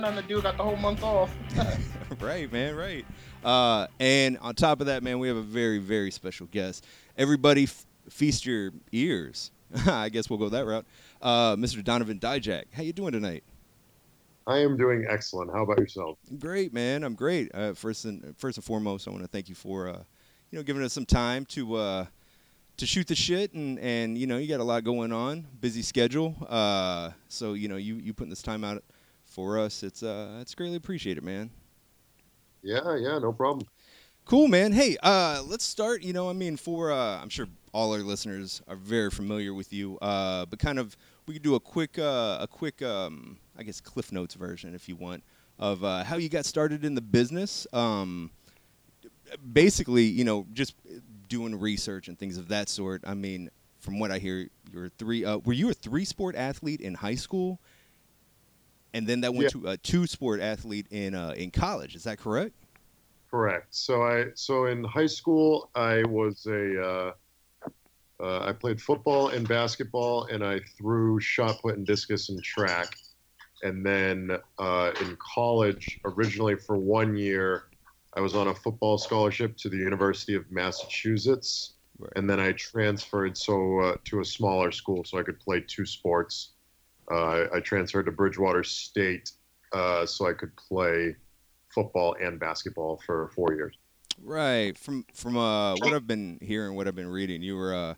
got nothing to do. Got the whole month off. right, man, right. Uh, and on top of that, man, we have a very, very special guest. Everybody, f- feast your ears. I guess we'll go that route. Uh, Mr. Donovan Dijak, how you doing tonight? I am doing excellent. How about yourself? Great, man. I'm great. Uh, first and first and foremost, I want to thank you for uh, you know giving us some time to uh, to shoot the shit, and and you know you got a lot going on, busy schedule. Uh, so you know you you putting this time out for us, it's uh it's greatly appreciated, man. Yeah, yeah, no problem. Cool, man. Hey, uh, let's start. You know, I mean, for uh, I'm sure all our listeners are very familiar with you, uh, but kind of we could do a quick, uh, a quick, um, I guess, Cliff Notes version, if you want, of uh, how you got started in the business. Um, basically, you know, just doing research and things of that sort. I mean, from what I hear, you're three. Uh, were you a three-sport athlete in high school? And then that went Yeah. to a two-sport athlete in uh, in college. Is that correct? Correct. So I so in high school I was a uh, uh, I played football and basketball and I threw shot put and discus and track. And then uh, in college, originally for one year, I was on a football scholarship to the University of Massachusetts, Right. and then I transferred so uh, to a smaller school so I could play two sports. Uh, I, transferred to Bridgewater State uh, so I could play football and basketball for four years. Right. From from uh, what I've been hearing, what I've been reading, you were uh,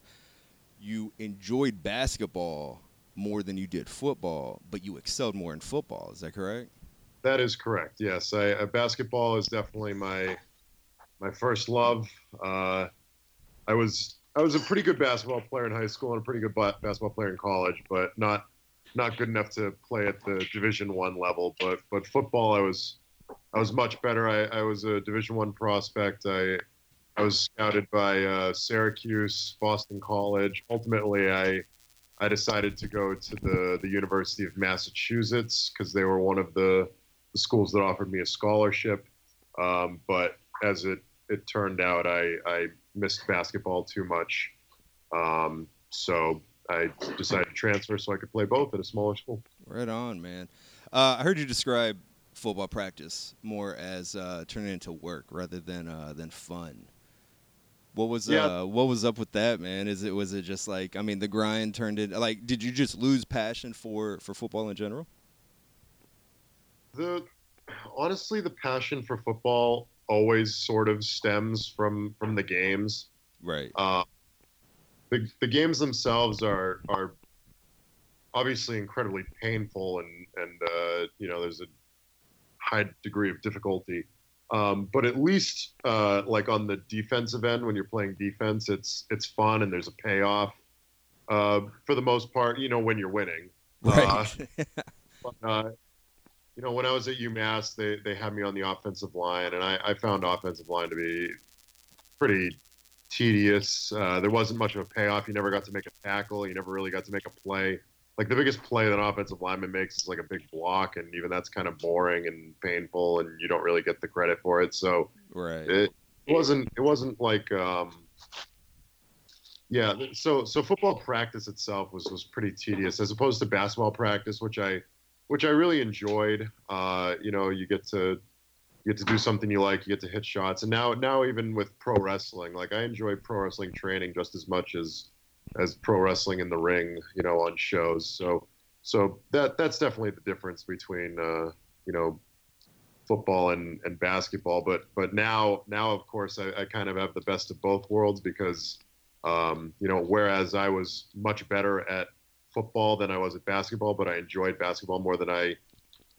you enjoyed basketball more than you did football, but you excelled more in football. Is that correct? That is correct. Yes, I, uh, basketball is definitely my my first love. Uh, I was I was a pretty good basketball player in high school and a pretty good ba- basketball player in college, but not not good enough to play at the Division One level. But but football, I was I was much better. I, I was a Division One prospect. I I was scouted by uh, Syracuse, Boston College. Ultimately, I I decided to go to the the University of Massachusetts because they were one of the, the schools that offered me a scholarship. Um, but as it it turned out, I I missed basketball too much, um, so I decided to transfer so I could play both at a smaller school. Right on, man. Uh, I heard you describe football practice more as uh, turning into work rather than uh, than fun. What was Yeah. uh, what was up with that, man? Is it was it just like I mean the grind turned it like did you just lose passion for for football in general? The honestly, the passion for football always sort of stems from from the games. Right. Uh, the the games themselves are are obviously incredibly painful and and uh, you know there's a high degree of difficulty. Um, but at least uh, like on the defensive end, when you're playing defense, it's it's fun and there's a payoff. Uh, for the most part, you know when you're winning. Right. But, uh, you know, when I was at UMass, they, they had me on the offensive line, and I, I found offensive line to be pretty tedious. Uh, there wasn't much of a payoff. You never got to make a tackle. You never really got to make a play. Like the biggest play that an offensive lineman makes is like a big block, and even that's kind of boring and painful, and you don't really get the credit for it. So right. it wasn't it wasn't like um, yeah so so football practice itself was was pretty tedious as opposed to basketball practice which i which i really enjoyed uh, you know you get to you get to do something you like you get to hit shots and now now even with pro wrestling like i enjoy pro wrestling training just as much as as pro wrestling in the ring you know on shows so so that that's definitely the difference between uh, you know football and, and basketball. But but now now of course I, I kind of have the best of both worlds because um, you know whereas I was much better at football than I was at basketball, but I enjoyed basketball more than I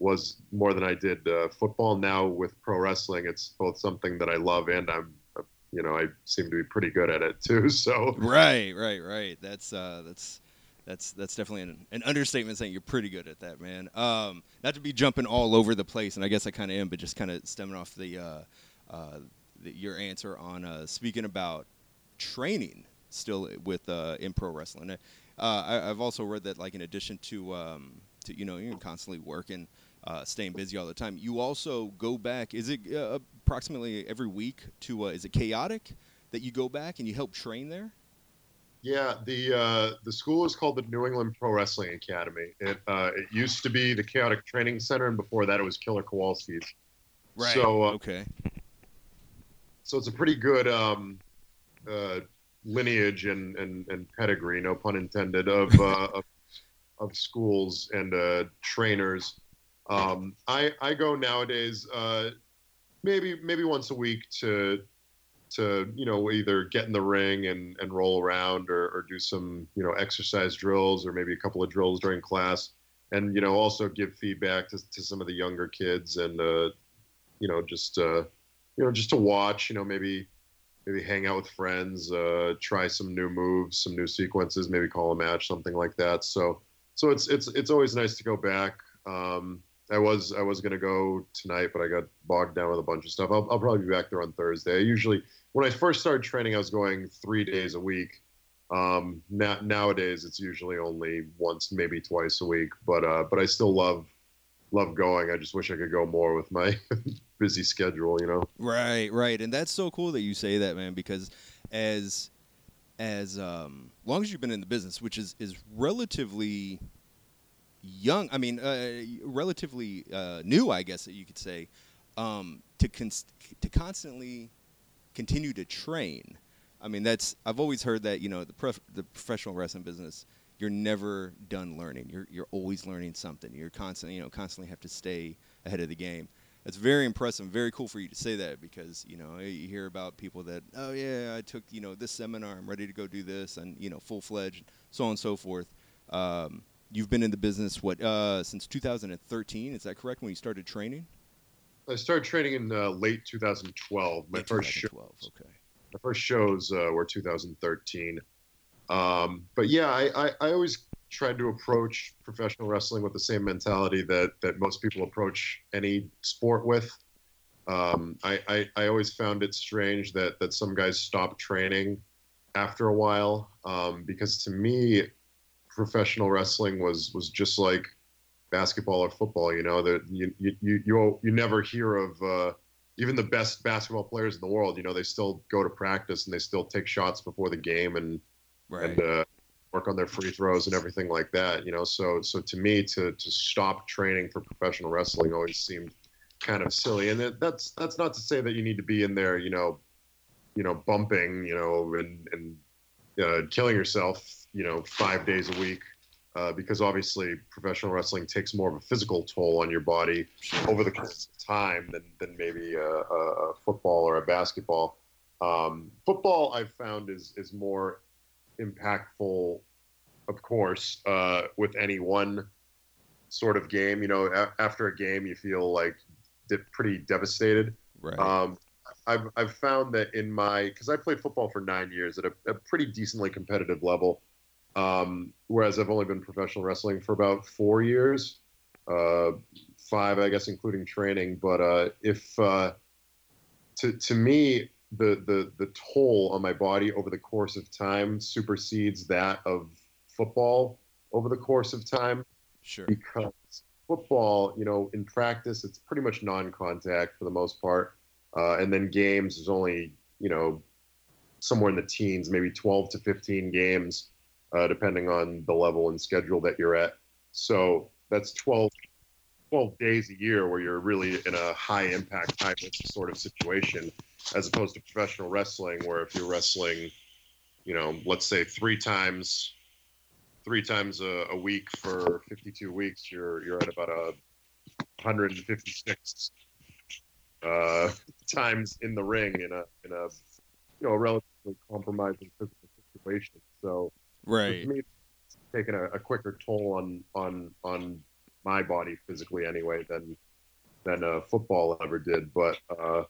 was more than I did uh, football. Now with pro wrestling, it's both something that I love and I'm you know I seem to be pretty good at it too. So Right, right, right. That's uh, that's that's that's definitely an, an understatement saying you're pretty good at that, man. Um, not to be jumping all over the place, and I guess I kind of am, but just kind of stemming off the, uh, uh, the your answer on uh, speaking about training still with uh, in pro wrestling. Uh, I, I've also read that like in addition to um, to you know you're constantly working, uh, staying busy all the time. You also go back. Is it uh, approximately every week to uh, is it chaotic that you go back and you help train there? Yeah, the uh, the school is called the New England Pro Wrestling Academy. It uh, it used to be the Chaotic Training Center, and before that, it was Killer Kowalski's. Right. So, uh, okay. So it's a pretty good um, uh, lineage and, and, and pedigree, no pun intended, of uh, of, of schools and uh, trainers. Um, I I go nowadays uh, maybe maybe once a week to to you know either get in the ring and, and roll around or, or do some you know exercise drills or maybe a couple of drills during class. And you know also give feedback to, to some of the younger kids and uh, you know just uh, you know just to watch you know maybe maybe hang out with friends uh, try some new moves some new sequences maybe call a match something like that. So so it's it's it's always nice to go back. Um, I was I was gonna go tonight, but I got bogged down with a bunch of stuff. I'll, I'll probably be back there on Thursday. I usually when I first started training, I was going three days a week. Um, now, nowadays, it's usually only once, maybe twice a week. But uh, but I still love love going. I just wish I could go more with my busy schedule. You know. Right, right, and that's so cool that you say that, man. Because as as um, long as you've been in the business, which is is relatively young. I mean, uh, relatively uh, new, I guess that you could say. Um, to cons- to constantly continue to train. I mean, that's I've always heard that you know the prof- the professional wrestling business, you're never done learning. You're you're always learning something. You're constantly you know constantly have to stay ahead of the game. It's very impressive, very cool for you to say that because you know you hear about people that oh yeah I took you know this seminar I'm ready to go do this and you know full fledged so on and so forth. Um, you've been in the business what uh, since 2013 is that correct when you started training? I started training in uh, late 2012. My Late first 2012, show, okay. my first shows uh, were 2013. Um, but yeah, I, I, I always tried to approach professional wrestling with the same mentality that that most people approach any sport with. Um, I, I, I always found it strange that that some guys stop training after a while um, because to me, professional wrestling was was just like basketball or football. You know that you you you you, you never hear of uh, even the best basketball players in the world. You know they still go to practice and they still take shots before the game and Right. and uh, work on their free throws and everything like that. You know, so so to me to to stop training for professional wrestling always seemed kind of silly. And that, that's that's not to say that you need to be in there, you know, you know, bumping, you know, and and uh, killing yourself, you know, five days a week. Uh, because obviously professional wrestling takes more of a physical toll on your body over the course of time than, than maybe a, a, a football or a basketball. Um, football I've found is is more impactful, of course, uh, with any one sort of game. You know, a- after a game, you feel like de- pretty devastated. Right. Um, I've I've found that in my because I played football for nine years at a, a pretty decently competitive level, um, whereas I've only been professional wrestling for about four years, uh, five I guess including training. But uh, if uh, to to me the the the toll on my body over the course of time supersedes that of football over the course of time sure. because football, you know, in practice, it's pretty much non-contact for the most part, uh, and then games is only, you know, somewhere in the teens, maybe 12 to 15 games, uh, depending on the level and schedule that you're at. So that's 12, 12 days a year where you're really in a high impact, high risk sort of situation, as opposed to professional wrestling, where if you're wrestling, you know, let's say three times three times a, a week for 52 weeks, you're you're at about a 156 uh, times in the ring in a in a you know a relatively compromising physical situation. So Right. me, taken a, a quicker toll on on on my body physically anyway than than uh, football ever did. But uh,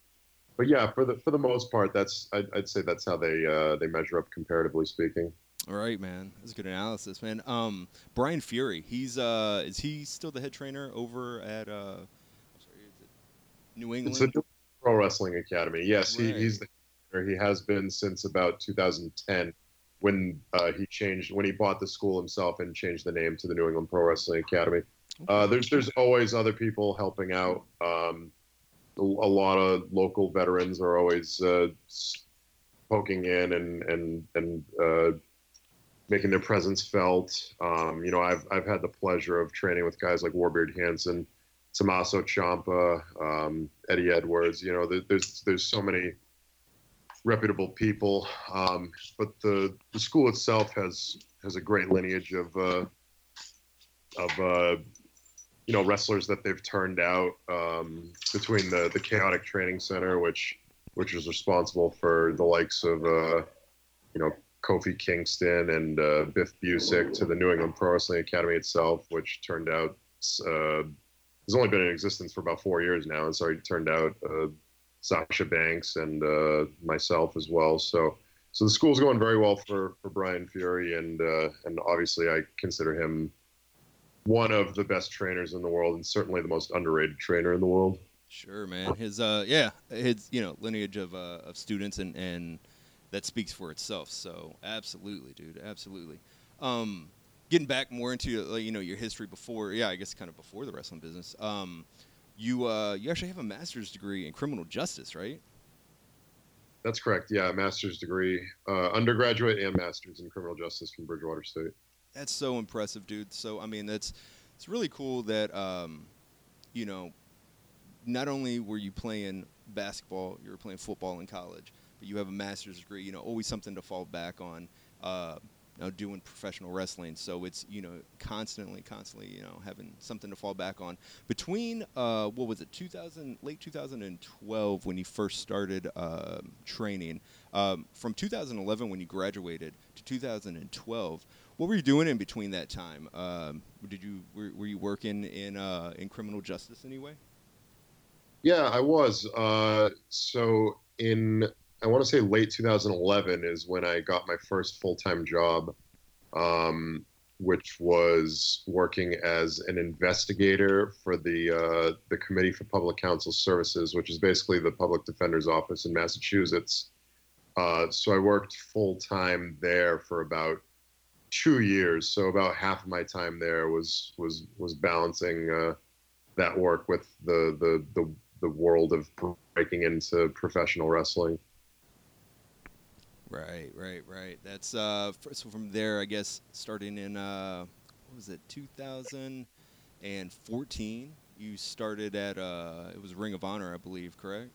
but yeah, for the for the most part, that's I'd, I'd say that's how they uh, they measure up comparatively speaking. All right, man. That's a good analysis, man. Um, Brian Fury. He's uh, is he still the head trainer over at uh, sorry, is it New England? It's a pro wrestling academy. Yes, he, he's the he has been since about 2010 when uh, he changed when he bought the school himself and changed the name to the New England Pro Wrestling Academy. Uh, there's there's always other people helping out. Um, a, a lot of local veterans are always uh, poking in and and and uh, making their presence felt. Um, you know, I've I've had the pleasure of training with guys like Warbeard Hanson, Tommaso Ciampa, um, Eddie Edwards. You know, there's there's so many reputable people, um, but the the school itself has has a great lineage of uh, of uh, you know wrestlers that they've turned out um, between the the chaotic training center, which which is responsible for the likes of uh, you know Kofi Kingston and uh, Biff Busick, to the New England Pro Wrestling Academy itself, which turned out uh, has only been in existence for about four years now, and so it turned out uh, Sasha Banks and uh, myself as well. So. So the school's going very well for, for Brian Fury, and uh, and obviously I consider him one of the best trainers in the world and certainly the most underrated trainer in the world. Sure, man. His uh yeah, his you know lineage of uh, of students and and that speaks for itself. So absolutely, dude, absolutely. Um, getting back more into you know your history before, yeah, I guess kind of before the wrestling business. Um, you uh you actually have a master's degree in criminal justice, right? That's correct. Yeah, master's degree, uh, undergraduate and master's in criminal justice from Bridgewater State. That's so impressive, dude. So I mean, that's it's really cool that um, you know, not only were you playing basketball, you were playing football in college, but you have a master's degree. You know, always something to fall back on. Uh, doing professional wrestling, so it's you know constantly, constantly, you know, having something to fall back on. Between uh, what was it, 2000, late 2012, when you first started uh, training, um, from 2011 when you graduated to 2012 what were you doing in between that time? Um, did you were, were, you working in uh, in criminal justice anyway? Yeah, I was. Uh, so in I want to say late 2011 is when I got my first full time job, um, which was working as an investigator for the uh, the Committee for Public Counsel Services, which is basically the public defender's office in Massachusetts. Uh, so I worked full time there for about two years. So about half of my time there was was was balancing uh, that work with the, the the the world of breaking into professional wrestling. Right, right, right. That's uh, so from there, I guess, starting in uh, what was it, 2014? You started at uh, it was Ring of Honor, I believe, correct?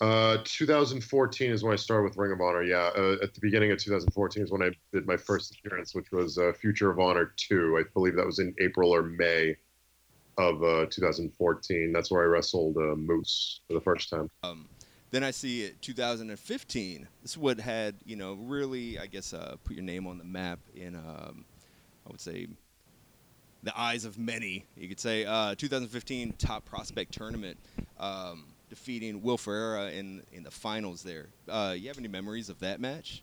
Uh, 2014 is when I started with Ring of Honor. Yeah, uh, at the beginning of 2014 is when I did my first appearance, which was uh, Future of Honor 2. I believe that was in April or May of uh, 2014. That's where I wrestled uh, Moose for the first time. Um, then I see it 2015. This is what had you know really, I guess, uh, put your name on the map in, um, I would say, the eyes of many. You could say 2015 Top Prospect Tournament. Um, defeating Will Ferrara in in the finals there. Uh, you have any memories of that match?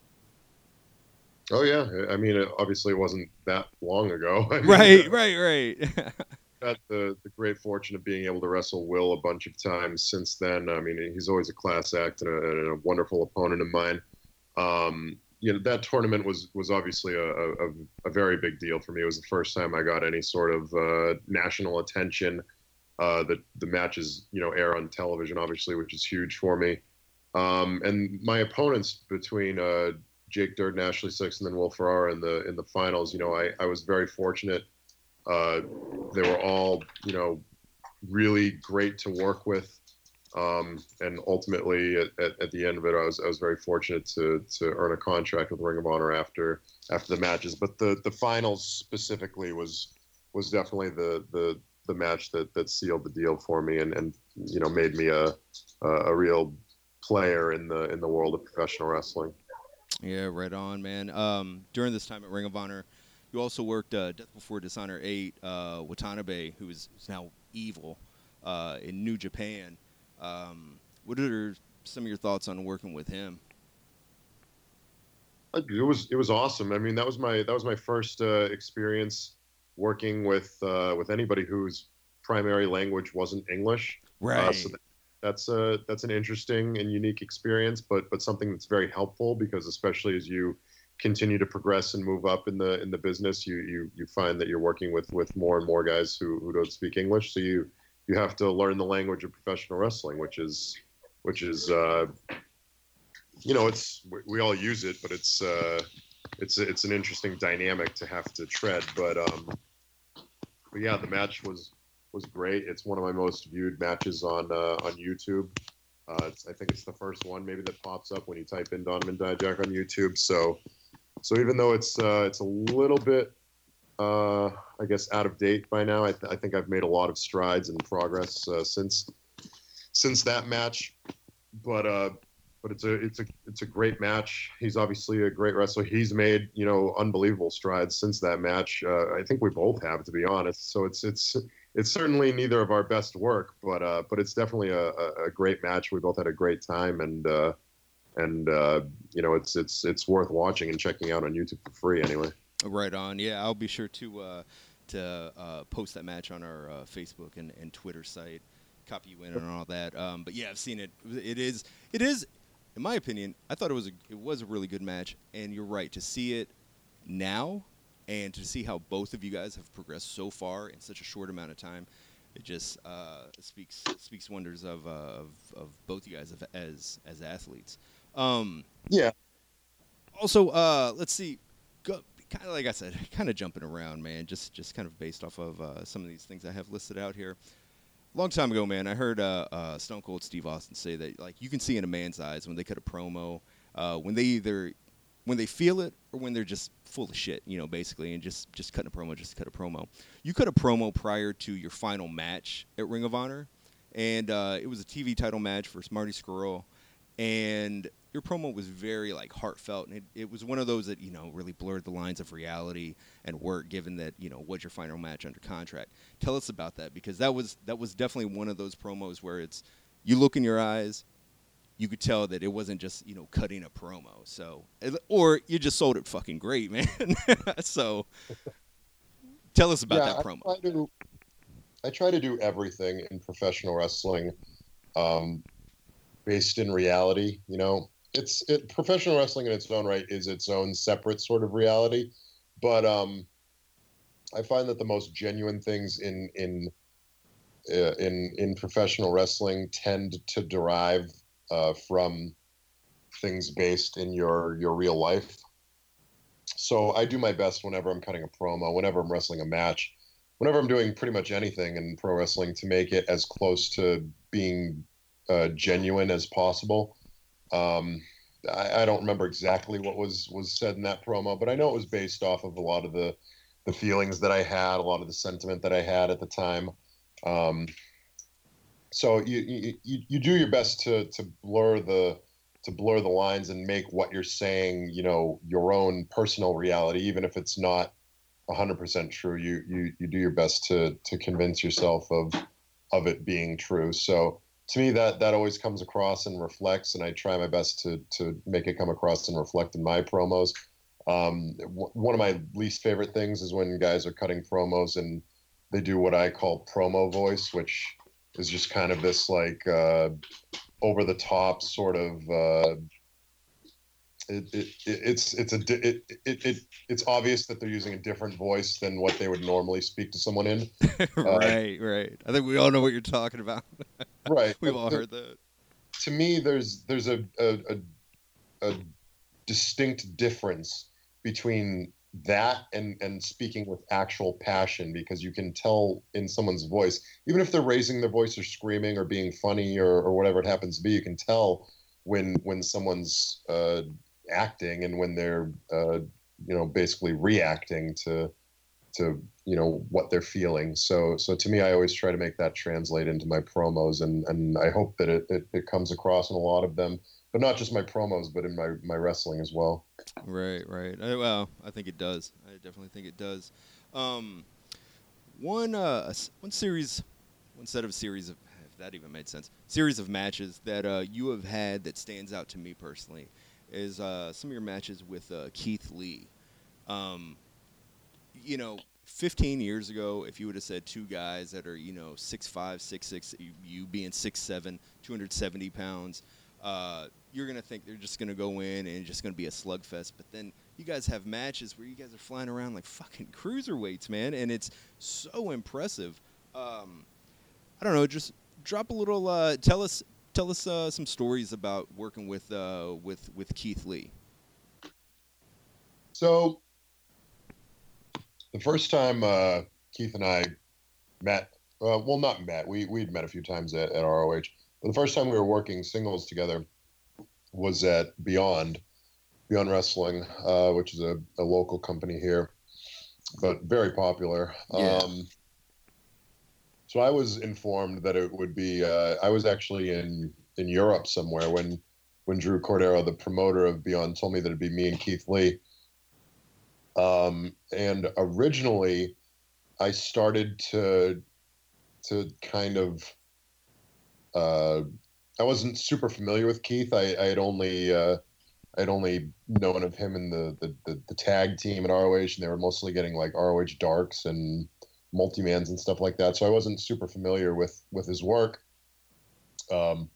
Oh yeah, I mean, it, obviously it wasn't that long ago. I mean, right, uh, right, right. had the the great fortune of being able to wrestle Will a bunch of times since then. I mean, he's always a class act and a, and a wonderful opponent of mine. Um, you know, that tournament was was obviously a, a, a, very big deal for me. It was the first time I got any sort of uh, national attention uh, the the matches you know air on television, obviously, which is huge for me. Um, and my opponents between uh, Jake Durden, Ashley Sixx, and then Will Ferrara in the in the finals, you know, I, I was very fortunate. Uh, they were all you know really great to work with. Um, and ultimately, at, at, at, the end of it, I was I was very fortunate to to earn a contract with Ring of Honor after after the matches. But the the finals specifically was was definitely the the the match that that sealed the deal for me and and you know made me a a real player in the in the world of professional wrestling. Yeah, right on, man. Um, during this time at Ring of Honor, you also worked uh, Death Before Dishonor Eight. Uh, Watanabe, who is now evil uh, in New Japan. Um, what are some of your thoughts on working with him? It was it was awesome. I mean, that was my that was my first uh, experience working with uh, with anybody whose primary language wasn't English. Uh, right. Uh, so that's a that's an interesting and unique experience, but but something that's very helpful because especially as you continue to progress and move up in the in the business, you you you find that you're working with with more and more guys who who don't speak English. So you you have to learn the language of professional wrestling, which is which is uh, you know, it's we, we all use it, but it's uh, it's it's an interesting dynamic to have to tread. But um, but yeah, the match was was great. It's one of my most viewed matches on uh, on YouTube. Uh, I think it's the first one maybe that pops up when you type in Donovan Dijak on YouTube. So so even though it's uh, it's a little bit uh, I guess out of date by now, I, th- I think I've made a lot of strides and progress uh, since since that match. But uh, but it's a it's a it's a great match. He's obviously a great wrestler. He's made you know unbelievable strides since that match. Uh, I think we both have, to be honest. So it's it's it's certainly neither of our best work, but uh, but it's definitely a, a, great match. We both had a great time, and uh, and uh, you know it's it's it's worth watching and checking out on YouTube for free anyway. Right on. Yeah, I'll be sure to uh, to uh, post that match on our uh, Facebook and, and Twitter site copy you in and all that. Um, but yeah, I've seen it. It is it is in my opinion, I thought it was a it was a really good match, and you're right to see it now and to see how both of you guys have progressed so far in such a short amount of time. It just uh, speaks speaks wonders of, uh, of of both you guys as as athletes. Um, yeah. Also, uh, let's see. kind of like I said, kind of jumping around, man. Just just kind of based off of uh, some of these things I have listed out here long time ago, man, I heard uh, uh, Stone Cold Steve Austin say that like you can see in a man's eyes when they cut a promo, uh, when they either when they feel it or when they're just full of shit, you know, basically, and just just cutting a promo, just to cut a promo. You cut a promo prior to your final match at Ring of Honor, and uh, it was a TV title match versus Marty Scurll, and your promo was very like heartfelt and it, it was one of those that you know really blurred the lines of reality and work given that you know was your final match under contract. Tell us about that because that was that was definitely one of those promos where it's you look in your eyes you could tell that it wasn't just you know cutting a promo. So or you just sold it fucking great man. So tell us about yeah, that promo. I try, to, I try to do everything in professional wrestling um, based in reality you know it's it, professional wrestling in its own right is its own separate sort of reality, but um, I find that the most genuine things in in uh, in in professional wrestling tend to derive uh, from things based in your your real life. So I do my best whenever I'm cutting a promo, whenever I'm wrestling a match, whenever I'm doing pretty much anything in pro wrestling to make it as close to being uh, genuine as possible. Um, I, I, don't remember exactly what was was said in that promo, but I know it was based off of a lot of the the feelings that I had, a lot of the sentiment that I had at the time. Um, so you, you you do your best to to blur the to blur the lines and make what you're saying, you know, your own personal reality, even if it's not 100% true. You you you do your best to to convince yourself of of it being true. So to me that that always comes across and reflects and i try my best to to make it come across and reflect in my promos. Um, w- one of my least favorite things is when guys are cutting promos and they do what i call promo voice which is just kind of this like uh, over the top sort of uh, it, it, it's it's a it, it, it it's obvious that they're using a different voice than what they would normally speak to someone in. right, uh, right. I think we all know what you're talking about. right, we've all heard that. To me, there's there's a, a a, a distinct difference between that and and speaking with actual passion because you can tell in someone's voice even if they're raising their voice or screaming or being funny or, or whatever it happens to be you can tell when when someone's uh, acting and when they're uh, you know basically reacting to to you know what they're feeling. So so to me i always try to make that translate into my promos and and i hope that it, it, it comes across in a lot of them but not just my promos but in my my wrestling as well. Right right. I, well i think it does. I definitely think it does. Um, one uh one series one set of series of if that even made sense series of matches that uh, you have had that stands out to me personally is uh, some of your matches with uh, Keith Lee. Um, you know, 15 years ago, if you would have said two guys that are, you know, 6'5, 6'6, you, you being 6'7, 270 pounds, uh, you're going to think they're just going to go in and just going to be a slugfest. But then you guys have matches where you guys are flying around like fucking cruiserweights, man, and it's so impressive. Um, I don't know, just drop a little, uh, tell us tell us uh, some stories about working with uh, with with Keith Lee. So, the first time uh, Keith and I met, uh, well, not met, we we'd met a few times at, at ROH, but the first time we were working singles together was at Beyond, Beyond Wrestling, uh, which is a, a local company here, but very popular. Yeah. Um, so I was informed that it would be. Uh, I was actually in in Europe somewhere when when Drew Cordeiro, the promoter of Beyond, told me that it'd be me and Keith Lee. Um, and originally, I started to to kind of. Uh, I wasn't super familiar with Keith. I, I had only uh, I'd only known of him in the, the, the the tag team at ROH, and they were mostly getting like ROH darks and multi-mans and stuff like that. So I wasn't super familiar with with his work. Um,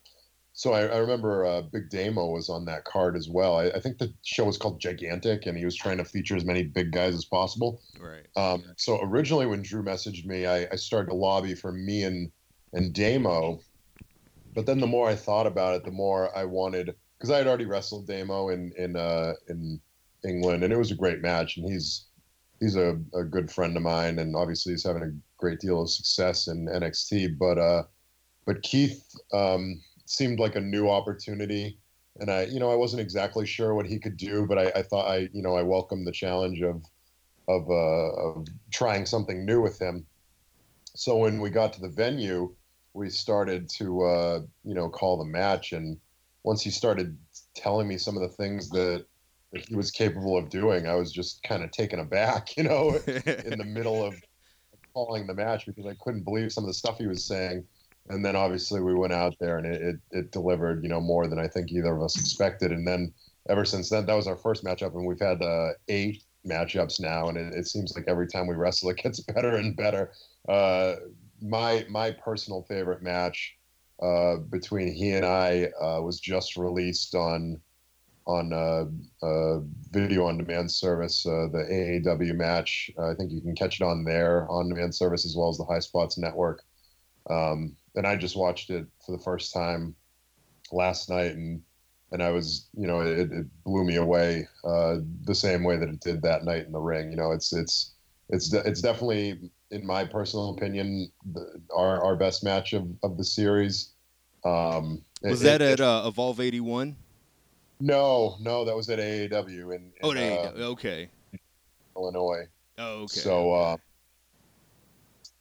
so I, I remember uh, Big Damo was on that card as well. I, I think the show was called Gigantic, and he was trying to feature as many big guys as possible. Right. Um, so originally, when Drew messaged me, I, I started to lobby for me and and Damo. But then the more I thought about it, the more I wanted because I had already wrestled Damo in in uh, in England, and it was a great match. And he's he's a, a good friend of mine, and obviously he's having a great deal of success in NXT. But uh, but Keith um, seemed like a new opportunity, and I you know I wasn't exactly sure what he could do, but I, I thought I you know I welcomed the challenge of of, uh, of trying something new with him. So when we got to the venue, we started to uh, you know call the match, and once he started telling me some of the things that, he was capable of doing, I was just kind of taken aback, you know, in the middle of calling the match because I couldn't believe some of the stuff he was saying. And then obviously we went out there and it, it, it delivered, you know, more than I think either of us expected. And then ever since then, that was our first matchup, and we've had uh, eight matchups now, and it, it seems like every time we wrestle, it gets better and better. Uh, my my personal favorite match uh, between he and I uh, was just released on on a, uh, video on demand service, uh, the AAW match. I think you can catch it on there on demand service as well as the High Spots Network. Um, and I just watched it for the first time last night, and and I was, you know, it, it blew me away uh, the same way that it did that night in the ring. You know, it's it's it's de- it's definitely, in my personal opinion, the, our our best match of, of the series. Um, Was it- that it- at uh, Evolve eighty one? No, no, that was at AAW in, in Oh, there you uh, go. Okay. Illinois. Oh, okay. So, uh,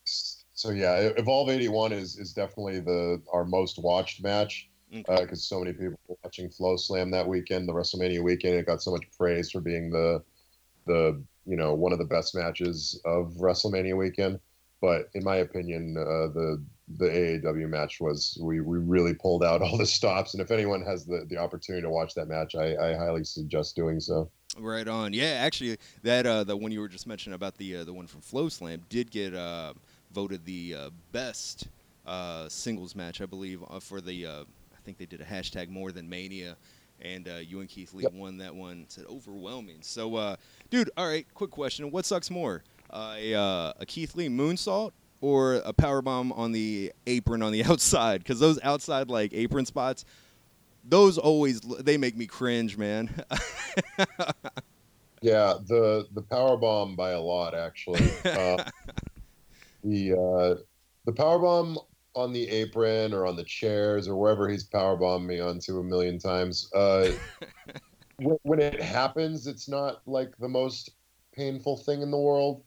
so yeah, Evolve '81 is is definitely the our most watched match Okay. because so many people were watching FloSlam that weekend, the WrestleMania weekend. It got so much praise for being the the you know one of the best matches of WrestleMania weekend. But in my opinion, uh, the the AAW match was we we really pulled out all the stops. And if anyone has the the opportunity to watch that match, I, I highly suggest doing so. Right on. Yeah, actually, that uh, the one you were just mentioning about the uh, the one from FloSlam did get uh, voted the uh, best uh, singles match, I believe, uh, for the. Uh, I think they did a hashtag More Than Mania, and uh, you and Keith Lee Yep. won that one. Said overwhelming. So, uh, dude, all right. Quick question: What sucks more, uh, a, uh, a Keith Lee moonsault or a power bomb on the apron on the outside? Because those outside like apron spots. Those always they make me cringe, man. Yeah, the the power bomb by a lot actually. Uh, the uh, the power bomb on the apron or on the chairs or wherever he's power bombed me onto a million times. Uh, when, when it happens, it's not like the most painful thing in the world,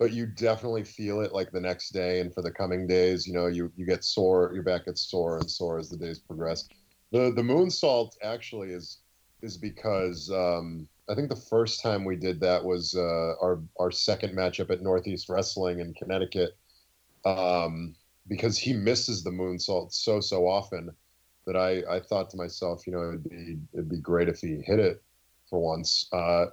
but you definitely feel it like the next day and for the coming days. You know, you you get sore, your back gets sore and sore as the days progress. The the moonsault actually is is because um, I think the first time we did that was uh, our our second matchup at Northeast Wrestling in Connecticut. Um, because he misses the moonsault so so often that I I thought to myself, you know, it'd be it'd be great if he hit it for once. Uh,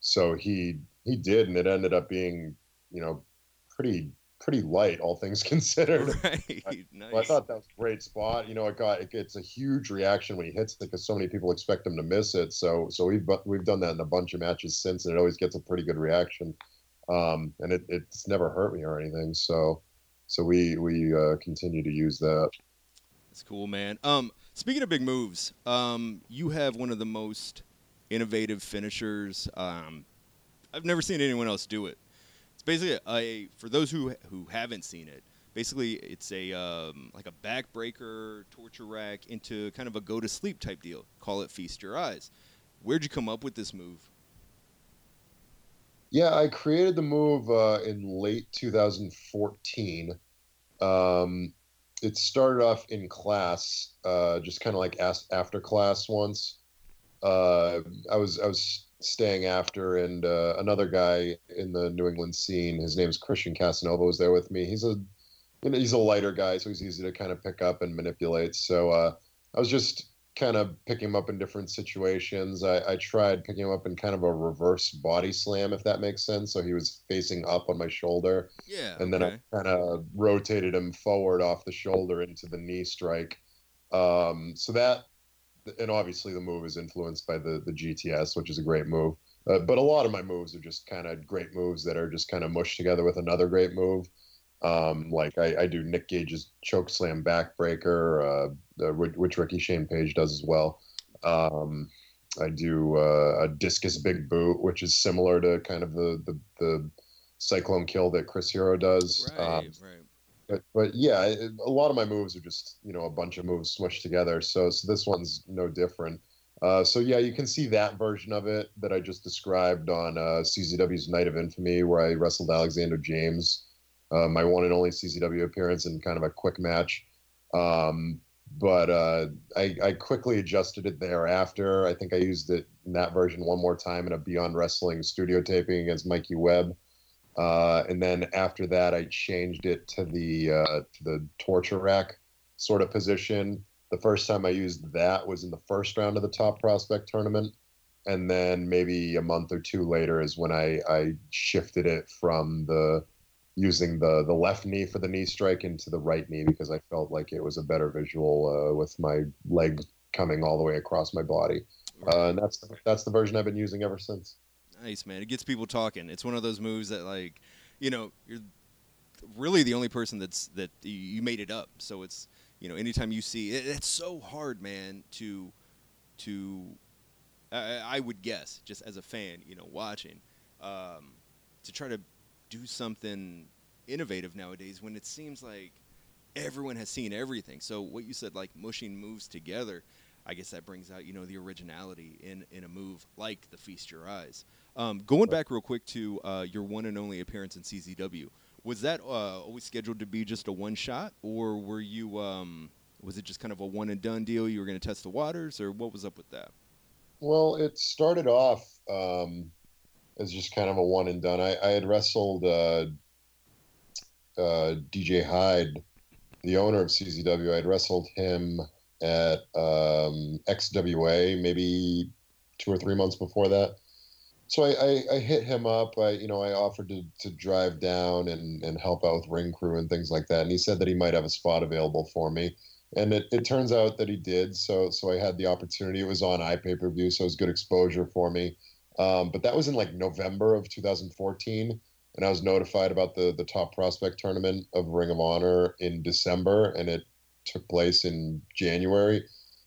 so he he did, and it ended up being you know pretty pretty light, all things considered. right. Nice. Well, I thought that was a great spot. You know, it got it gets a huge reaction when he hits it because so many people expect him to miss it. So so we've we've done that in a bunch of matches since, and it always gets a pretty good reaction. Um, and it, it's never hurt me or anything. So so we we uh, continue to use that. That's cool, man. Um, speaking of big moves, um, you have one of the most innovative finishers. Um, I've never seen anyone else do it. Basically a for those who who haven't seen it. Basically, it's a um, like a backbreaker torture rack into kind of a go to sleep type deal. Call it feast your eyes. Where'd you come up with this move? Yeah, I created the move uh, in late 2014. Um, it started off in class, uh, just kind of like as- after class once. Uh, I was I was staying after, and uh, another guy in the New England scene, his name's Christian Casanova, was there with me. He's a you know, he's a lighter guy, so he's easy to kind of pick up and manipulate. So uh, I was just kind of picking him up in different situations. I, I tried picking him up in kind of a reverse body slam, if that makes sense. So he was facing up on my shoulder. Yeah. And then okay. I kind of rotated him forward off the shoulder into the knee strike. Um, so that, and obviously the move is influenced by the the GTS, which is a great move. Uh, but a lot of my moves are just kind of great moves that are just kind of mushed together with another great move. Um, like I, I do Nick Gage's choke slam backbreaker, uh, which Ricky Shane Page does as well. Um, I do uh, a discus big boot, which is similar to kind of the the, the cyclone kill that Chris Hero does. Right, Um, right. But but yeah, a lot of my moves are just you know a bunch of moves smushed together. So so this one's no different. Uh, so yeah, you can see that version of it that I just described on uh, CZW's Night of Infamy, where I wrestled Alexander James, uh, my one and only CZW appearance in kind of a quick match. Um, but uh, I, I quickly adjusted it thereafter. I think I used it in that version one more time in a Beyond Wrestling studio taping against Mikey Webb. Uh, and then after that, I changed it to the uh, to the torture rack sort of position. The first time I used that was in the first round of the Top Prospect tournament, and then maybe a month or two later is when I, I shifted it from the using the the left knee for the knee strike into the right knee because I felt like it was a better visual uh, with my leg coming all the way across my body. Uh, and that's that's the version I've been using ever since. Nice, man. It gets people talking. It's one of those moves that, like, you know, you're really the only person that's that you- made it up. So it's you know, anytime you see it, it's so hard, man, to to I, I would guess just as a fan, you know, watching um, to try to do something innovative nowadays when it seems like everyone has seen everything. So what you said, like mushing moves together, I guess that brings out you know the originality in in a move like the feast your eyes. Um, going back real quick to uh, your one and only appearance in CZW, was that uh, always scheduled to be just a one shot, or were you um, was it just kind of a one and done deal? You were going to test the waters, or what was up with that? Well, it started off um, as just kind of a one and done. I, I had wrestled uh, uh, DJ Hyde, the owner of CZW. I had wrestled him at um, XWA maybe two or three months before that. So I, I, I hit him up. I you know I offered to, to drive down and, and help out with ring crew and things like that. And he said that he might have a spot available for me. And it, it turns out that he did. So so I had the opportunity. It was on iPay per view, so it was good exposure for me. Um, but that was in like November of 2014, and I was notified about the the top prospect tournament of Ring of Honor in December, and it took place in January.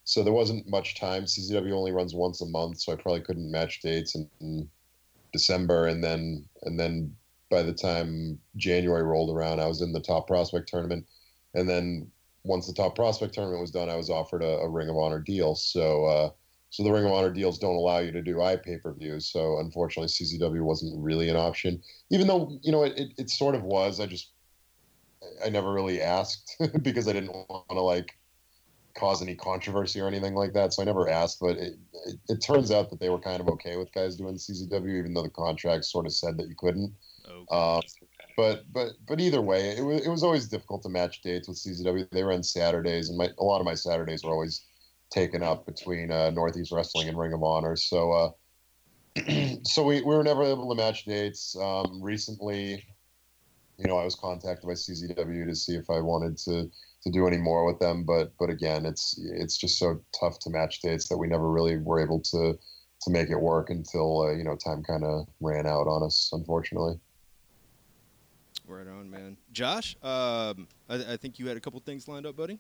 So there wasn't much time. CZW only runs once a month, so I probably couldn't match dates in, in December, and then and then by the time January rolled around, I was in the top prospect tournament, and then once the top prospect tournament was done, I was offered a, a Ring of Honor deal. So uh, so the Ring of Honor deals don't allow you to do iPay per views. So unfortunately, CZW wasn't really an option, even though you know it, it, it sort of was. I just I never really asked because I didn't want to like cause any controversy or anything like that. So I never asked, but it, it, it turns out that they were kind of okay with guys doing CZW, even though the contract sort of said that you couldn't. Okay. Um, but but but either way, it was it was always difficult to match dates with CZW. They run Saturdays, and my a lot of my Saturdays were always taken up between uh, Northeast Wrestling and Ring of Honor. So uh, so we, we were never able to match dates. Um, recently, you know, I was contacted by CZW to see if I wanted to to do any more with them, but but again, it's it's just so tough to match dates that we never really were able to to make it work until uh, you know time kind of ran out on us, unfortunately. Right on, man. Josh, um, I, I think you had a couple things lined up, buddy.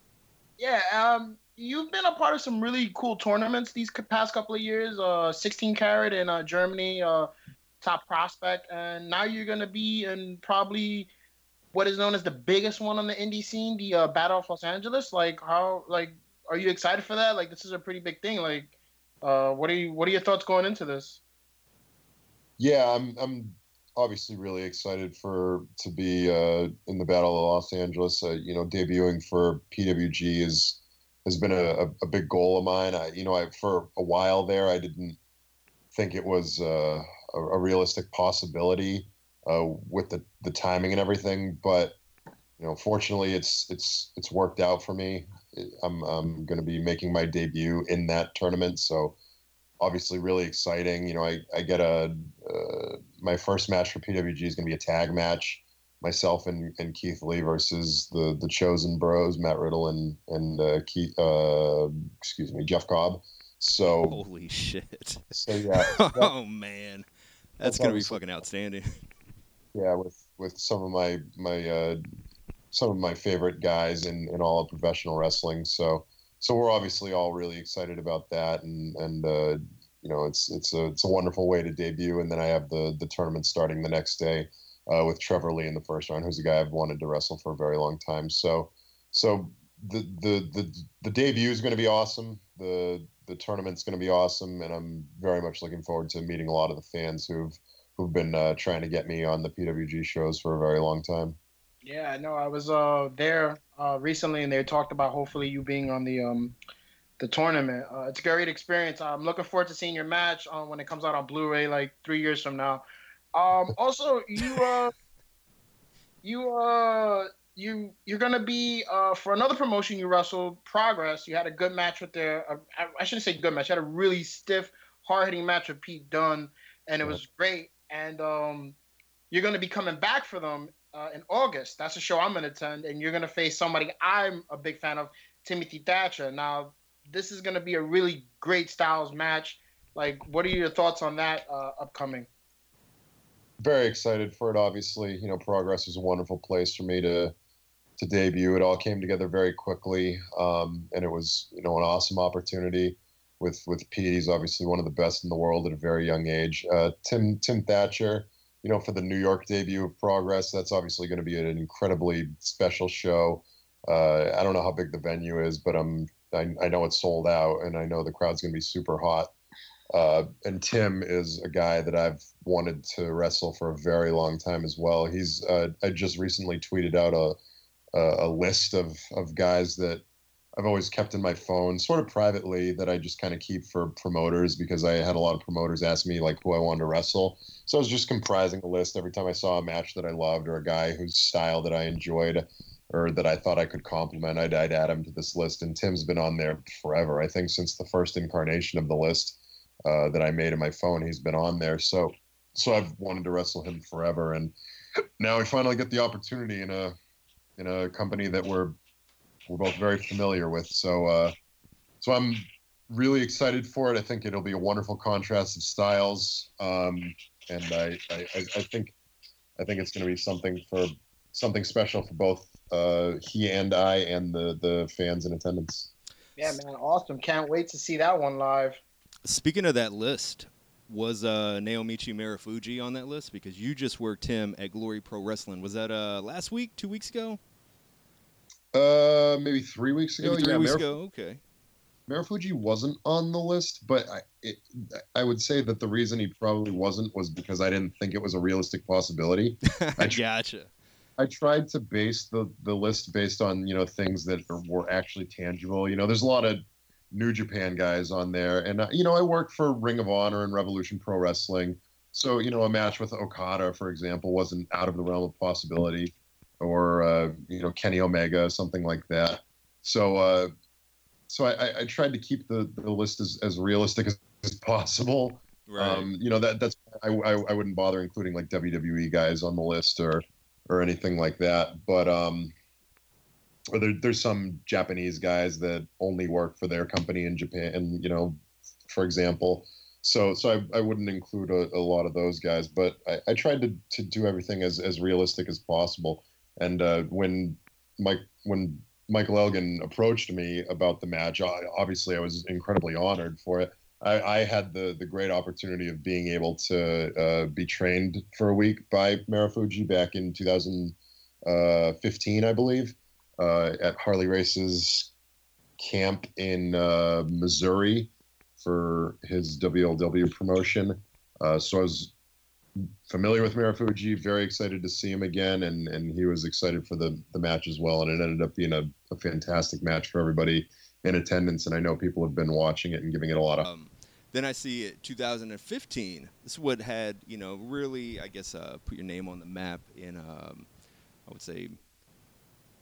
Yeah, um, you've been a part of some really cool tournaments these past couple of years. Uh, 16 carat in uh, Germany, uh, top prospect, and now you're gonna be in probably what is known as the biggest one on the indie scene, the uh, Battle of Los Angeles. Like, how like are you excited for that? Like, this is a pretty big thing. Like, uh, what are you what are your thoughts going into this? Yeah, I'm I'm obviously really excited for to be uh, in the Battle of Los Angeles. Uh, you know, debuting for PWG is has been a, a, big goal of mine. I, you know, I for a while there, I didn't think it was uh, a, a, realistic possibility uh, with the, the timing and everything. But you know, fortunately, it's it's it's worked out for me. I'm I'm going to be making my debut in that tournament, so obviously really exciting. You know, I, I get a uh, my first match for PWG is going to be a tag match, myself and, and Keith Lee versus the the Chosen Bros, Matt Riddle and and uh, Keith, uh, excuse me, Jeff Cobb. So holy shit. So yeah. oh man, that's, that's gonna be fucking outstanding. Yeah, with with some of my my uh, some of my favorite guys in in all of professional wrestling. So so we're obviously all really excited about that, and and uh, you know it's it's a it's a wonderful way to debut. And then I have the the tournament starting the next day uh, with Trevor Lee in the first round, who's a guy I've wanted to wrestle for a very long time. So so the the the, the debut is going to be awesome. The the tournament's going to be awesome, and I'm very much looking forward to meeting a lot of the fans who've who've been uh, trying to get me on the PWG shows for a very long time. Yeah, no, I was uh, there uh, recently, and they talked about hopefully you being on the um, the tournament. Uh, it's a great experience. I'm looking forward to seeing your match uh, when it comes out on Blu-ray, like three years from now. Um, also, you uh, you uh, you you're gonna be uh, for another promotion. You wrestled Progress. You had a good match with their. Uh, I shouldn't say good match. You had a really stiff, hard-hitting match with Pete Dunne, and it was great. And um, you're gonna be coming back for them uh, in August. That's a show I'm going to attend, and you're going to face somebody I'm a big fan of, Timothy Thatcher. Now, this is going to be a really great Styles match. Like, what are your thoughts on that uh, upcoming? Very excited for it. Obviously, you know, Progress is a wonderful place for me to to debut. It all came together very quickly, um, and it was you know an awesome opportunity. With with Pete, he's obviously one of the best in the world at a very young age. Uh, Tim Tim Thatcher you know, for the New York debut of Progress, that's obviously going to be an incredibly special show. Uh, I don't know how big the venue is, but I'm I, I know it's sold out, and I know the crowd's going to be super hot. Uh, and Tim is a guy that I've wanted to wrestle for a very long time as well. He's uh, I just recently tweeted out a a, a list of of guys that I've always kept in my phone, sort of privately, that I just kind of keep for promoters because I had a lot of promoters ask me like who I wanted to wrestle. So I was just comprising a list every time I saw a match that I loved or a guy whose style that I enjoyed or that I thought I could compliment. I'd, I'd add him to this list, and Tim's been on there forever. I think since the first incarnation of the list uh, that I made in my phone, he's been on there. So, so I've wanted to wrestle him forever, and now I finally get the opportunity in a in a company that we're we're both very familiar with. So, uh, so I'm really excited for it. I think it'll be a wonderful contrast of styles, um, and I, I, I, think I think it's going to be something for something special for both uh, he and I and the the fans in attendance. Yeah, man, awesome! Can't wait to see that one live. Speaking of that list, was uh, Naomichi Marufuji on that list? Because you just worked him at Glory Pro Wrestling. Was that uh, last week, two weeks ago? Uh, maybe three weeks ago. Maybe three yeah, weeks ago. Okay. Marufuji wasn't on the list, but I, it, I would say that the reason he probably wasn't was because I didn't think it was a realistic possibility. I tr- gotcha. I tried to base the the list based on you know things that are, were actually tangible. You know, there's a lot of New Japan guys on there, and uh, you know, I work for Ring of Honor and Revolution Pro Wrestling, so you know, a match with Okada, for example, wasn't out of the realm of possibility or uh, you know Kenny Omega, something like that. So uh, so I, I, tried to keep the, the list as, as realistic as, as possible. Right. Um, you know that that's I, I, I wouldn't bother including like WWE guys on the list or or anything like that. But um, there, there's some Japanese guys that only work for their company in Japan, and you know, for example. So so I, I wouldn't include a, a lot of those guys, but I, I tried to, to do everything as, as realistic as possible. And uh, when Mike, when Michael Elgin approached me about the match, I, obviously I was incredibly honored for it. I, I, had the the great opportunity of being able to uh, be trained for a week by Marufuji back in 2015, I believe, uh, at Harley Race's camp in uh, Missouri for his WLW promotion. Uh, so I was familiar with Marufuji, very excited to see him again, and and he was excited for the the match as well. And it ended up being a, a fantastic match for everybody in attendance, and I know people have been watching it and giving it a lot of. Um, then I see it 2015. This is what had you know really I guess uh, put your name on the map in um, I would say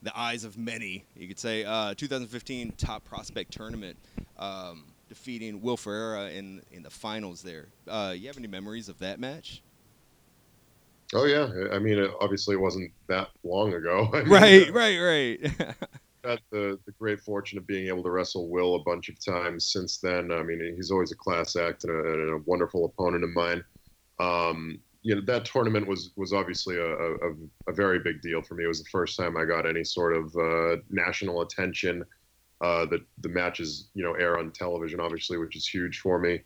the eyes of many. You could say uh, 2015 top prospect tournament. Um, defeating Will Ferrara in in the finals there. Uh, you have any memories of that match? Oh yeah, I mean, it obviously it wasn't that long ago. I mean, right, right, right. had the the great fortune of being able to wrestle Will a bunch of times since then. I mean, he's always a class act and a, and a wonderful opponent of mine. Um, you know, that tournament was was obviously a, a, a, very big deal for me. It was the first time I got any sort of uh, national attention. Uh, the the matches, you know, air on television, obviously, which is huge for me.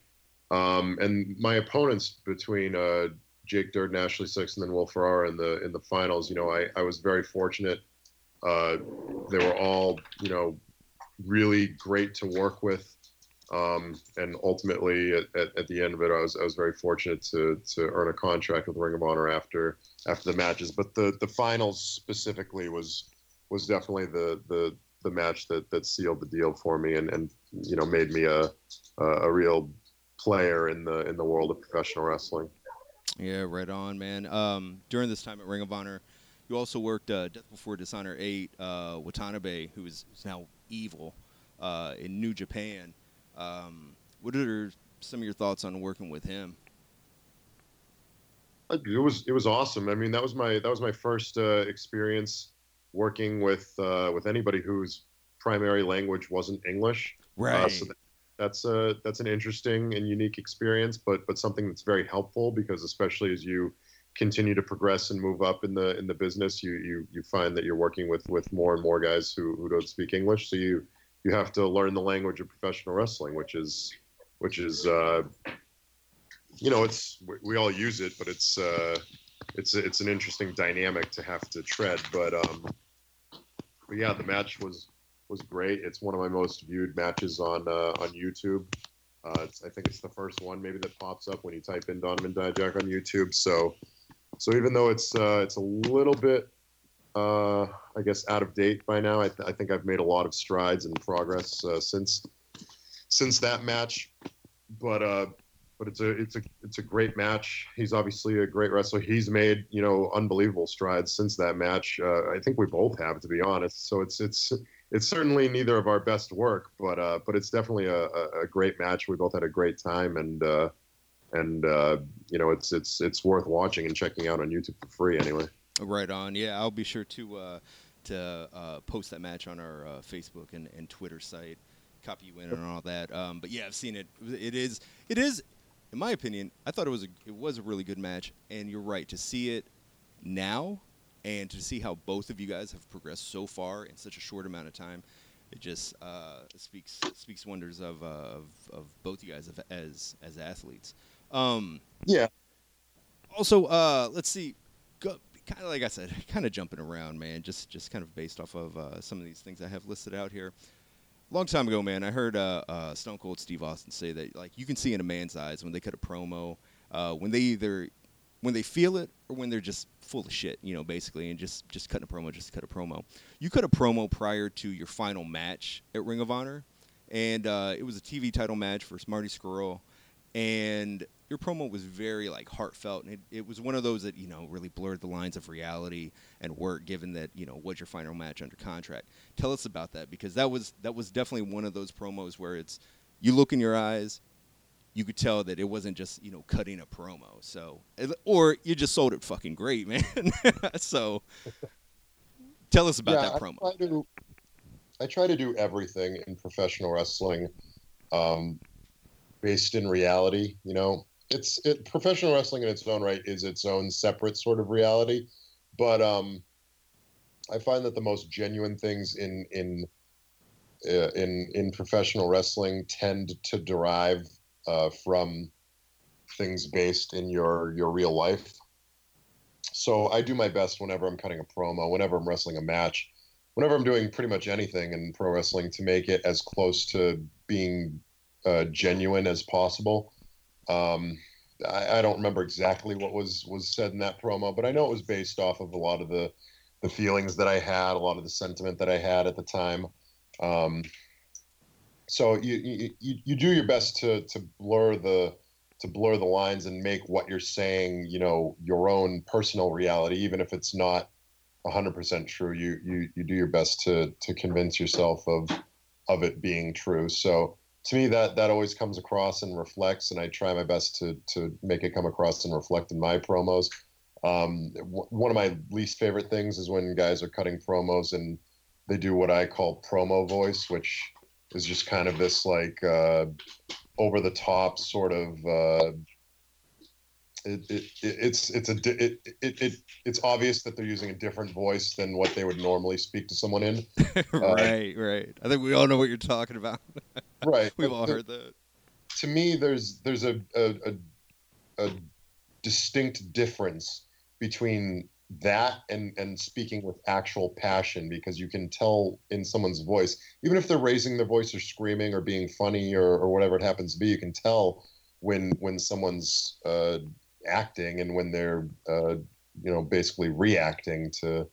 Um, and my opponents between uh, Jake Dirden, Ashley Sixx, and then Will Ferrara in the in the finals. You know, I, I was very fortunate. Uh, they were all you know really great to work with, um, and ultimately at, at, at, the end of it, I was I was very fortunate to to earn a contract with Ring of Honor after after the matches. But the the finals specifically was was definitely the the the match that that sealed the deal for me and and you know made me a a real player in the in the world of professional wrestling. Yeah, right on, man. Um, during this time at Ring of Honor, you also worked uh, Death Before Dishonor 8, uh, Watanabe, who is now evil uh, in New Japan. Um, what are some of your thoughts on working with him? Uh, it was it was awesome. I mean, that was my that was my first uh, experience working with uh, with anybody whose primary language wasn't English. Right. so that, that's a that's an interesting and unique experience, but but something that's very helpful because especially as you continue to progress and move up in the in the business, you you you find that you're working with with more and more guys who who don't speak English, so you you have to learn the language of professional wrestling, which is which is uh, you know it's we all use it, but it's uh, it's it's an interesting dynamic to have to tread. But um, but yeah, the match was was great. It's one of my most viewed matches on uh, on YouTube. Uh, I think it's the first one maybe that pops up when you type in Donovan Dijak on YouTube. So so even though it's uh, it's a little bit uh, I guess out of date by now, I, th- I, think I've made a lot of strides and progress uh, since since that match. But uh, but it's a it's a it's a great match. He's obviously a great wrestler. He's made you know unbelievable strides since that match. Uh, I think we both have, to be honest. So it's it's it's certainly neither of our best work, but uh, but it's definitely a, a, great match. We both had a great time, and uh, and uh, you know it's it's it's worth watching and checking out on YouTube for free anyway. Right on. Yeah, I'll be sure to uh, to uh, post that match on our uh, Facebook and, and Twitter site, copy you in and all that. Um, but yeah, I've seen it. It is it is, in my opinion, I thought it was a it was a really good match. And you're right to see it now and to see how both of you guys have progressed so far in such a short amount of time, it just uh, speaks speaks wonders of, uh, of, of both you guys as as athletes. Um, yeah. Also, uh, let's see. kind of like I said, kind of jumping around, man. Just just kind of based off of uh, some of these things I have listed out here. Long time ago, man, I heard uh, uh, Stone Cold Steve Austin say that like you can see in a man's eyes when they cut a promo, when they either when they feel it or when they're just full of shit, you know, basically, and just just cutting a promo, just cut a promo. You cut a promo prior to your final match at Ring of Honor, and uh, it was a TV title match for Marty Scurll, and your promo was very like heartfelt, and it, it was one of those that you know really blurred the lines of reality and work, given that you know was your final match under contract. Tell us about that because that was that was definitely one of those promos where it's you look in your eyes, you could tell that it wasn't just you know cutting a promo. So, or you just sold it fucking great, man. so, tell us about yeah, that promo. I try, to, I try to do everything in professional wrestling, um, based in reality. You know, it's it, professional wrestling in its own right is its own separate sort of reality, but um, I find that the most genuine things in in uh, in in professional wrestling tend to derive uh, from things based in your your real life. So I do my best whenever I'm cutting a promo, whenever I'm wrestling a match, whenever I'm doing pretty much anything in pro wrestling to make it as close to being uh, genuine as possible. Um, I, I, don't remember exactly what was was said in that promo, but I know it was based off of a lot of the the feelings that I had, a lot of the sentiment that I had at the time. Um, so you, you you do your best to to blur the to blur the lines and make what you're saying, you know, your own personal reality, even if it's not 100% true. You you you do your best to to convince yourself of of it being true. So to me, that that always comes across and reflects, and I try my best to to make it come across and reflect in my promos. Um, w- one of my least favorite things is when guys are cutting promos and they do what I call promo voice, which is just kind of this like uh, over the top sort of uh, it, it, it's it's a it, it, it it's obvious that they're using a different voice than what they would normally speak to someone in. right, uh, right. I think we all know what you're talking about. right, we've all heard that. To me, there's there's a, a a, a distinct difference between that and and speaking with actual passion because you can tell in someone's voice even if they're raising their voice or screaming or being funny or, or whatever it happens to be you can tell when when someone's uh, acting and when they're uh, you know basically reacting to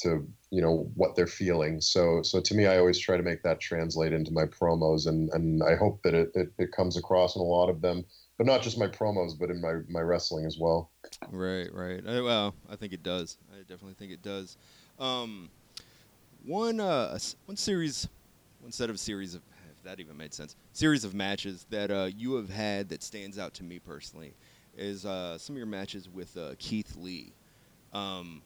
to you know what they're feeling. So so to me i always try to make that translate into my promos and and i hope that it, it, it comes across in a lot of them but not just my promos but in my my wrestling as well. Right right. I, well i think it does. I definitely think it does. Um, one uh one series one set of series of if that even made sense series of matches that uh, you have had that stands out to me personally is uh, some of your matches with uh, Keith Lee. Um,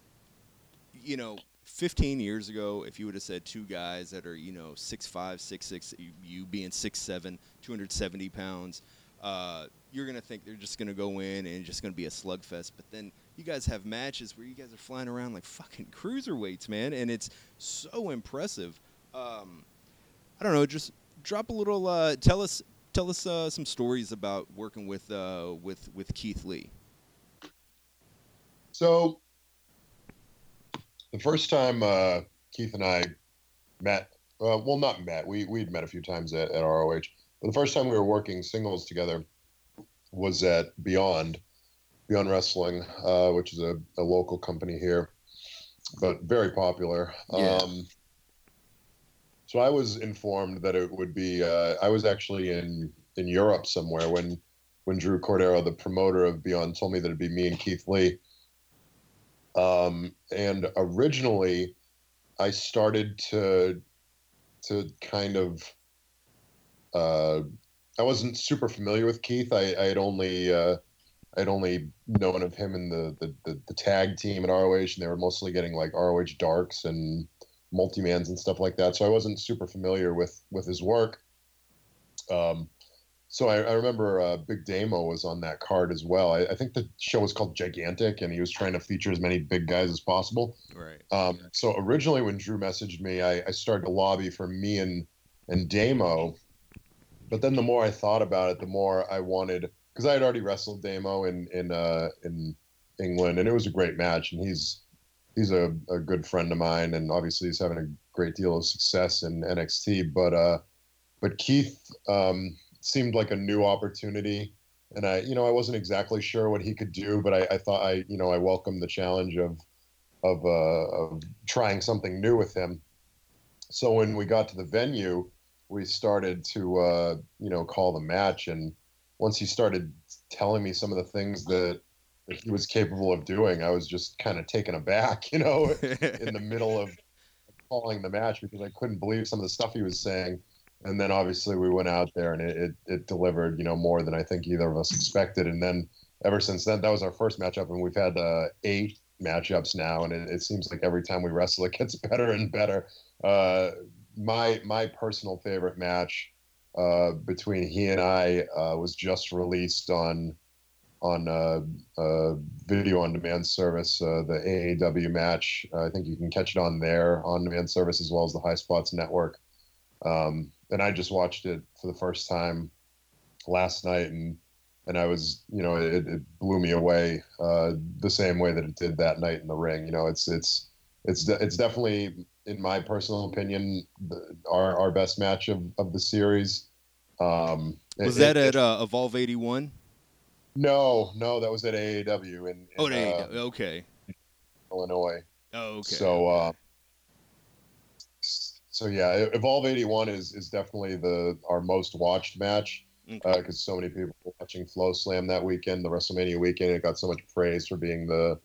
you know, 15 years ago, if you would have said two guys that are, you know, 6'5, 6'6, you being 6'7, 270 pounds, uh, you're to think they're just to go in and just to be a slugfest. But then you guys have matches where you guys are flying around like fucking cruiserweights, man, and it's so impressive. Um, I don't know, just drop a little, uh, tell us tell us uh, some stories about working with uh, with with Keith Lee. So, the first time uh, Keith and I met, uh, well, not met, we we'd met a few times at, at ROH, but the first time we were working singles together was at Beyond, Beyond Wrestling, uh, which is a, a, local company here, but very popular. Yeah. Um, so I was informed that it would be. Uh, I was actually in in Europe somewhere when when Drew Cordeiro, the promoter of Beyond, told me that it'd be me and Keith Lee. Um, and originally, I started to to kind of. Uh, I wasn't super familiar with Keith. I, I had only uh, I'd only known of him in the, the, the, the, tag team at ROH, and they were mostly getting like ROH darks and multi-mans and stuff like that. So I wasn't super familiar with with his work. Um, so I, I remember uh, Big Damo was on that card as well. I, I, think the show was called Gigantic, and he was trying to feature as many big guys as possible. Right. Um, so originally, when Drew messaged me, I, I started to lobby for me and and Damo. But then the more I thought about it, the more I wanted because I had already wrestled Damo in in uh, in England, and it was a great match. And he's he's a, a good friend of mine, and obviously he's having a great deal of success in NXT. But uh, but Keith um, seemed like a new opportunity, and I you know I wasn't exactly sure what he could do, but I, I thought I you know I welcomed the challenge of of, uh, of trying something new with him. So when we got to the venue, we started to uh, you know call the match, and once he started telling me some of the things that that he was capable of doing. I was just kind of taken aback, you know, in the middle of calling the match because I couldn't believe some of the stuff he was saying. And then obviously we went out there and it, it, it delivered, you know, more than I think either of us expected. And then ever since then, that was our first matchup, and we've had uh, eight matchups now, and it, it, seems like every time we wrestle, it gets better and better. Uh, my my personal favorite match uh, between he and I uh, was just released on on uh, uh, video on demand service, uh, the AAW match. I think you can catch it on there on demand service as well as the High Spots Network. Um, and I just watched it for the first time last night, and and I was, you know, it, it blew me away uh, the same way that it did that night in the ring. You know, it's it's it's de- it's definitely, in my personal opinion, the, our our best match of of the series. Um, Was it- that it- at uh, Evolve 81? No, no, that was at AAW in, in Oh, they, uh, okay. Illinois. Oh, okay. So, uh, so yeah, Evolve '81 is is definitely the our most watched match Okay. because so many people were watching FloSlam that weekend, the WrestleMania weekend. It got so much praise for being the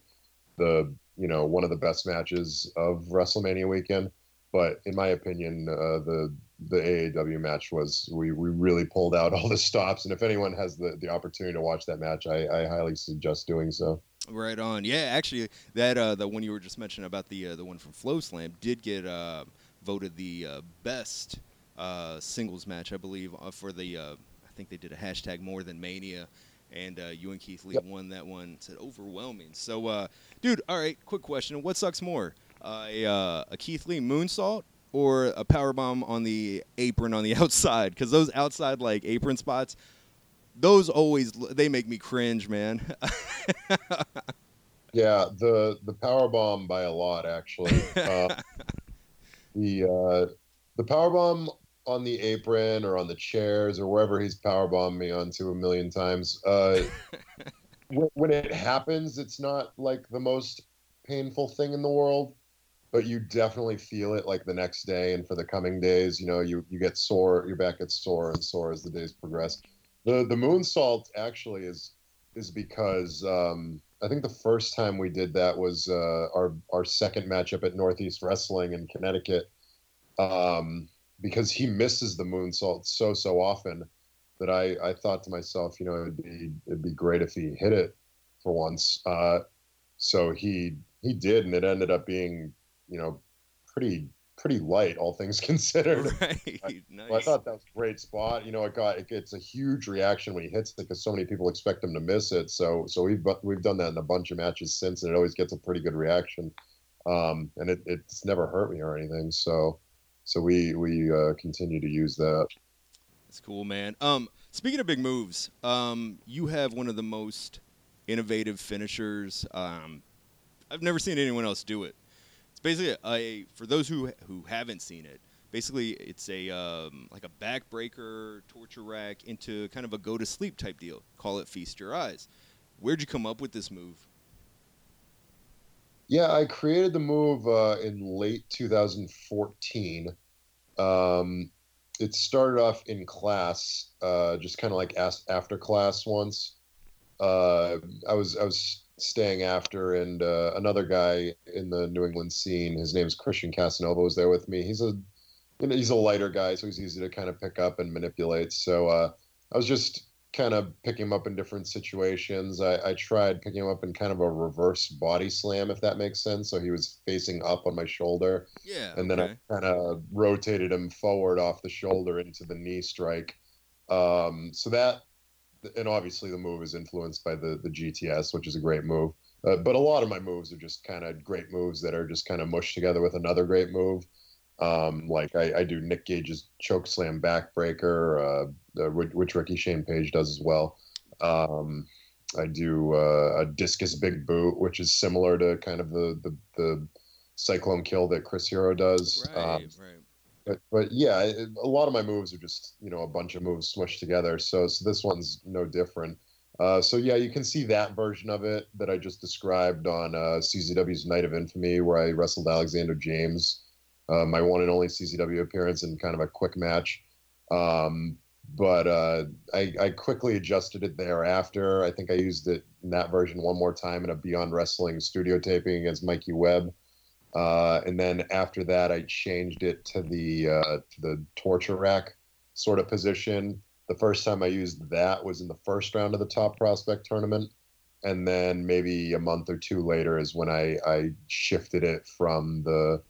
the you know one of the best matches of WrestleMania weekend. But in my opinion, uh, the the AAW match was we we really pulled out all the stops. And if anyone has the the opportunity to watch that match, I, I highly suggest doing so. Right on. Yeah, actually, that uh, the one you were just mentioning about the uh, the one from FloSlam did get uh, voted the uh, best uh, singles match, I believe, uh, for the. Uh, I think they did a hashtag more than Mania, and uh, you and Keith Lee Yep. won that one. Said overwhelming. So, uh, dude, all right, quick question: What sucks more, uh, a, uh, a Keith Lee moonsault or a power bomb on the apron on the outside? Because those outside like apron spots. Those always they make me cringe, man. Yeah, the the power bomb by a lot actually. Uh, the uh, the power bomb on the apron or on the chairs or wherever he's power bombed me onto a million times. Uh, when, when it happens, it's not like the most painful thing in the world, but you definitely feel it like the next day and for the coming days. You know, you you get sore, your back gets sore and sore as the days progress. The the moonsault actually is is because um, I think the first time we did that was uh, our our second matchup at Northeast Wrestling in Connecticut. Um, because he misses the moonsault so so often that I I thought to myself, you know, it'd be it'd be great if he hit it for once. Uh, so he he did, and it ended up being you know pretty pretty light, all things considered. right. Nice. Well, I thought that was a great spot. You know, it got it gets a huge reaction when he hits it because so many people expect him to miss it. So so we've we've done that in a bunch of matches since, and it always gets a pretty good reaction. Um, and it, it's never hurt me or anything. So so we we uh, continue to use that. That's cool, man. Um, speaking of big moves, um, you have one of the most innovative finishers. Um, I've never seen anyone else do it. It's basically a, for those who who haven't seen it. Basically, it's a um, like a backbreaker, torture rack into kind of a go to sleep type deal. Call it feast your eyes. Where'd you come up with this move? Yeah, I created the move uh, in late 2014. Um, it started off in class, uh, just kind of like as- after class once. Uh, I was I was staying after, and uh, another guy in the New England scene, his name is Christian Casanova, was there with me. He's a he's a lighter guy, so he's easy to kind of pick up and manipulate. So uh, I was just kind of picking him up in different situations. I, I tried picking him up in kind of a reverse body slam, if that makes sense. So he was facing up on my shoulder, Yeah. and then okay. I kind of rotated him forward off the shoulder into the knee strike. Um, so that, and obviously the move is influenced by the the GTS, which is a great move. Uh, but a lot of my moves are just kind of great moves that are just kind of mushed together with another great move. Um, like I, I do Nick Gage's choke slam backbreaker, uh, the, which Ricky Shane Page does as well. Um, I do uh, a discus big boot, which is similar to kind of the the, the cyclone kill that Chris Hero does. Right. Um, right. but, but yeah, it, a lot of my moves are just you know a bunch of moves smushed together. So so this one's no different. Uh, so yeah, you can see that version of it that I just described on uh, CZW's Night of Infamy, where I wrestled Alexander James, uh, my one and only CZW appearance in kind of a quick match. Um, but uh, I, I quickly adjusted it thereafter. I think I used it in that version one more time in a Beyond Wrestling studio taping against Mikey Webb. Uh, and then after that, I changed it to the uh, to the torture rack sort of position. The first time I used that was in the first round of the Top Prospect tournament, and then maybe a month or two later is when I, I shifted it from the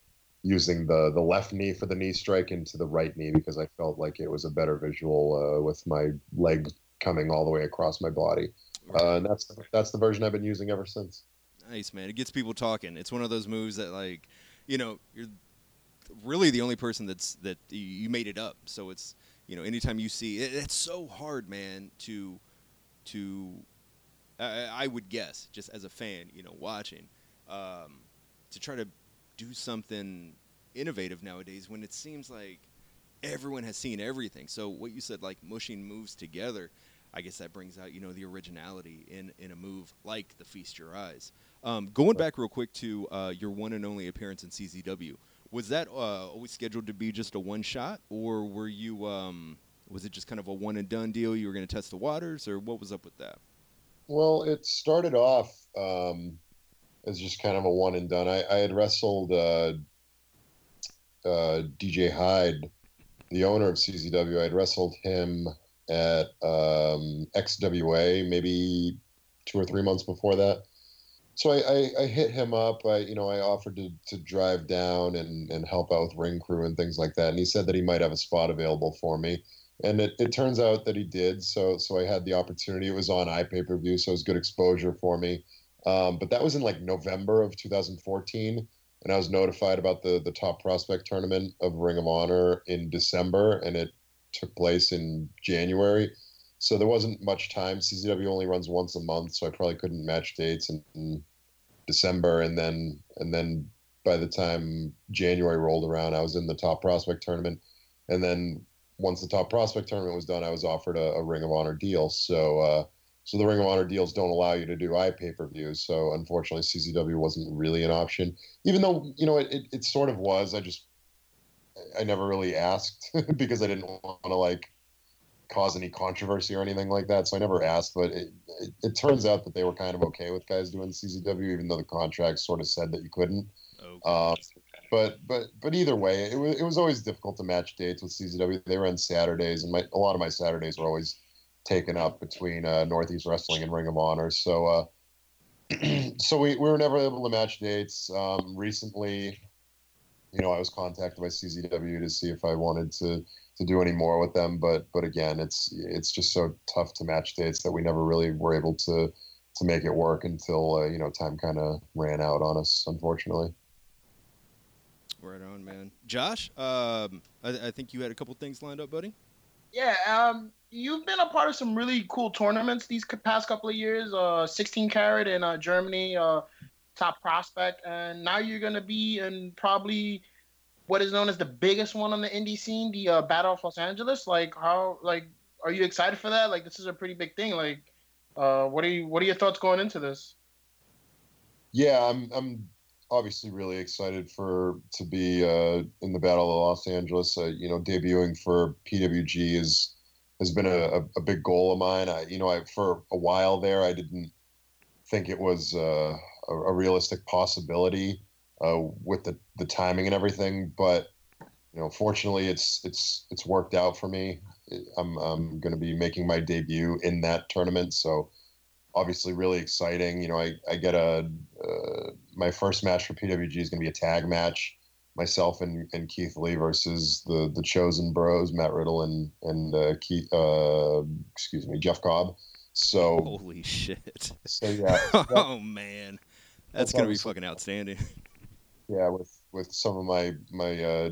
using the the left knee for the knee strike into the right knee because I felt like it was a better visual uh, with my leg coming all the way across my body. uh, and that's that's the version I've been using ever since. Nice man, it gets people talking. It's one of those moves that like, you know, you're really the only person that's that you made it up. So it's you know, anytime you see it, it's so hard, man, to to I, I would guess just as a fan, you know, watching um, to try to do something innovative nowadays when it seems like everyone has seen everything. So what you said, like mushing moves together, I guess that brings out you know the originality in in a move like the Feast Your Eyes. Um, going back real quick to uh, your one and only appearance in CZW, was that uh, always scheduled to be just a one shot, or were you um, was it just kind of a one and done deal? You were going to test the waters, or what was up with that? Well, it started off um, as just kind of a one and done. I, I had wrestled uh, uh, DJ Hyde, the owner of CZW. I had wrestled him at um, XWA maybe two or three months before that. So I, I, I, hit him up. I you know I offered to, to drive down and, and help out with ring crew and things like that. And he said that he might have a spot available for me. And it, it turns out that he did. So so I had the opportunity. It was on iPay per view, so it was good exposure for me. Um, but that was in like November of 2014, and I was notified about the the top prospect tournament of Ring of Honor in December, and it took place in January. So there wasn't much time. CZW only runs once a month, so I probably couldn't match dates in, in December, and then and then by the time January rolled around, I was in the top prospect tournament, and then once the top prospect tournament was done, I was offered a, a Ring of Honor deal. So uh, so the Ring of Honor deals don't allow you to do iPay per views. So unfortunately, CZW wasn't really an option, even though you know it, it, it sort of was. I just I never really asked because I didn't want to like cause any controversy or anything like that. So I never asked, but it, it, it, turns out that they were kind of okay with guys doing CZW, even though the contract sort of said that you couldn't. Okay. Um, but but but either way, it was it was always difficult to match dates with CZW. They were on Saturdays, and my a lot of my Saturdays were always taken up between uh, Northeast Wrestling and Ring of Honor. So uh, so we, we were never able to match dates. Um, recently, you know, I was contacted by CZW to see if I wanted to to do any more with them, but but again, it's it's just so tough to match dates that we never really were able to to make it work until uh, you know time kind of ran out on us, unfortunately. Right on, man. Josh, um, I, I, think you had a couple things lined up, buddy. Yeah, um, you've been a part of some really cool tournaments these past couple of years. Uh, 16 carat in uh, Germany, uh, top prospect, and now you're gonna be in probably what is known as the biggest one on the indie scene, the uh, Battle of Los Angeles. Like, how like are you excited for that? Like, this is a pretty big thing. Like, uh, what are you what are your thoughts going into this? Yeah, I'm I'm obviously really excited for to be uh, in the Battle of Los Angeles. Uh, you know, debuting for PWG is has been a, a, big goal of mine. I, you know, I for a while there, I didn't think it was uh, a, a, realistic possibility uh, with the, the timing and everything. But you know, fortunately, it's it's it's worked out for me. I'm I'm going to be making my debut in that tournament, so obviously really exciting. You know, I I get a uh, my first match for PWG is going to be a tag match, myself and, and Keith Lee versus the the Chosen Bros, Matt Riddle and and uh, Keith, uh, excuse me, Jeff Cobb. So holy shit. So yeah. oh man, that's, that's gonna be fucking outstanding yeah, with with some of my my uh,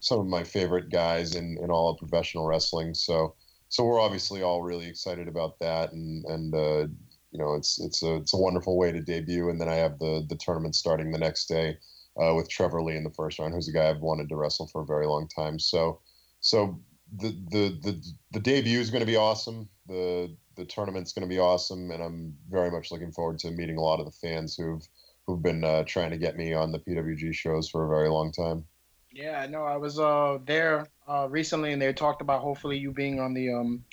some of my favorite guys in in all of professional wrestling. So so we're obviously all really excited about that, and and uh, you know it's it's a it's a wonderful way to debut. And then I have the the tournament starting the next day uh, with Trevor Lee in the first round, who's a guy I've wanted to wrestle for a very long time. So so the the the the debut is going to be awesome. The the tournament's going to be awesome, and I'm very much looking forward to meeting a lot of the fans who've who've been uh, trying to get me on the PWG shows for a very long time. Yeah, I know. I was uh, there uh, recently, and they talked about hopefully you being on the um,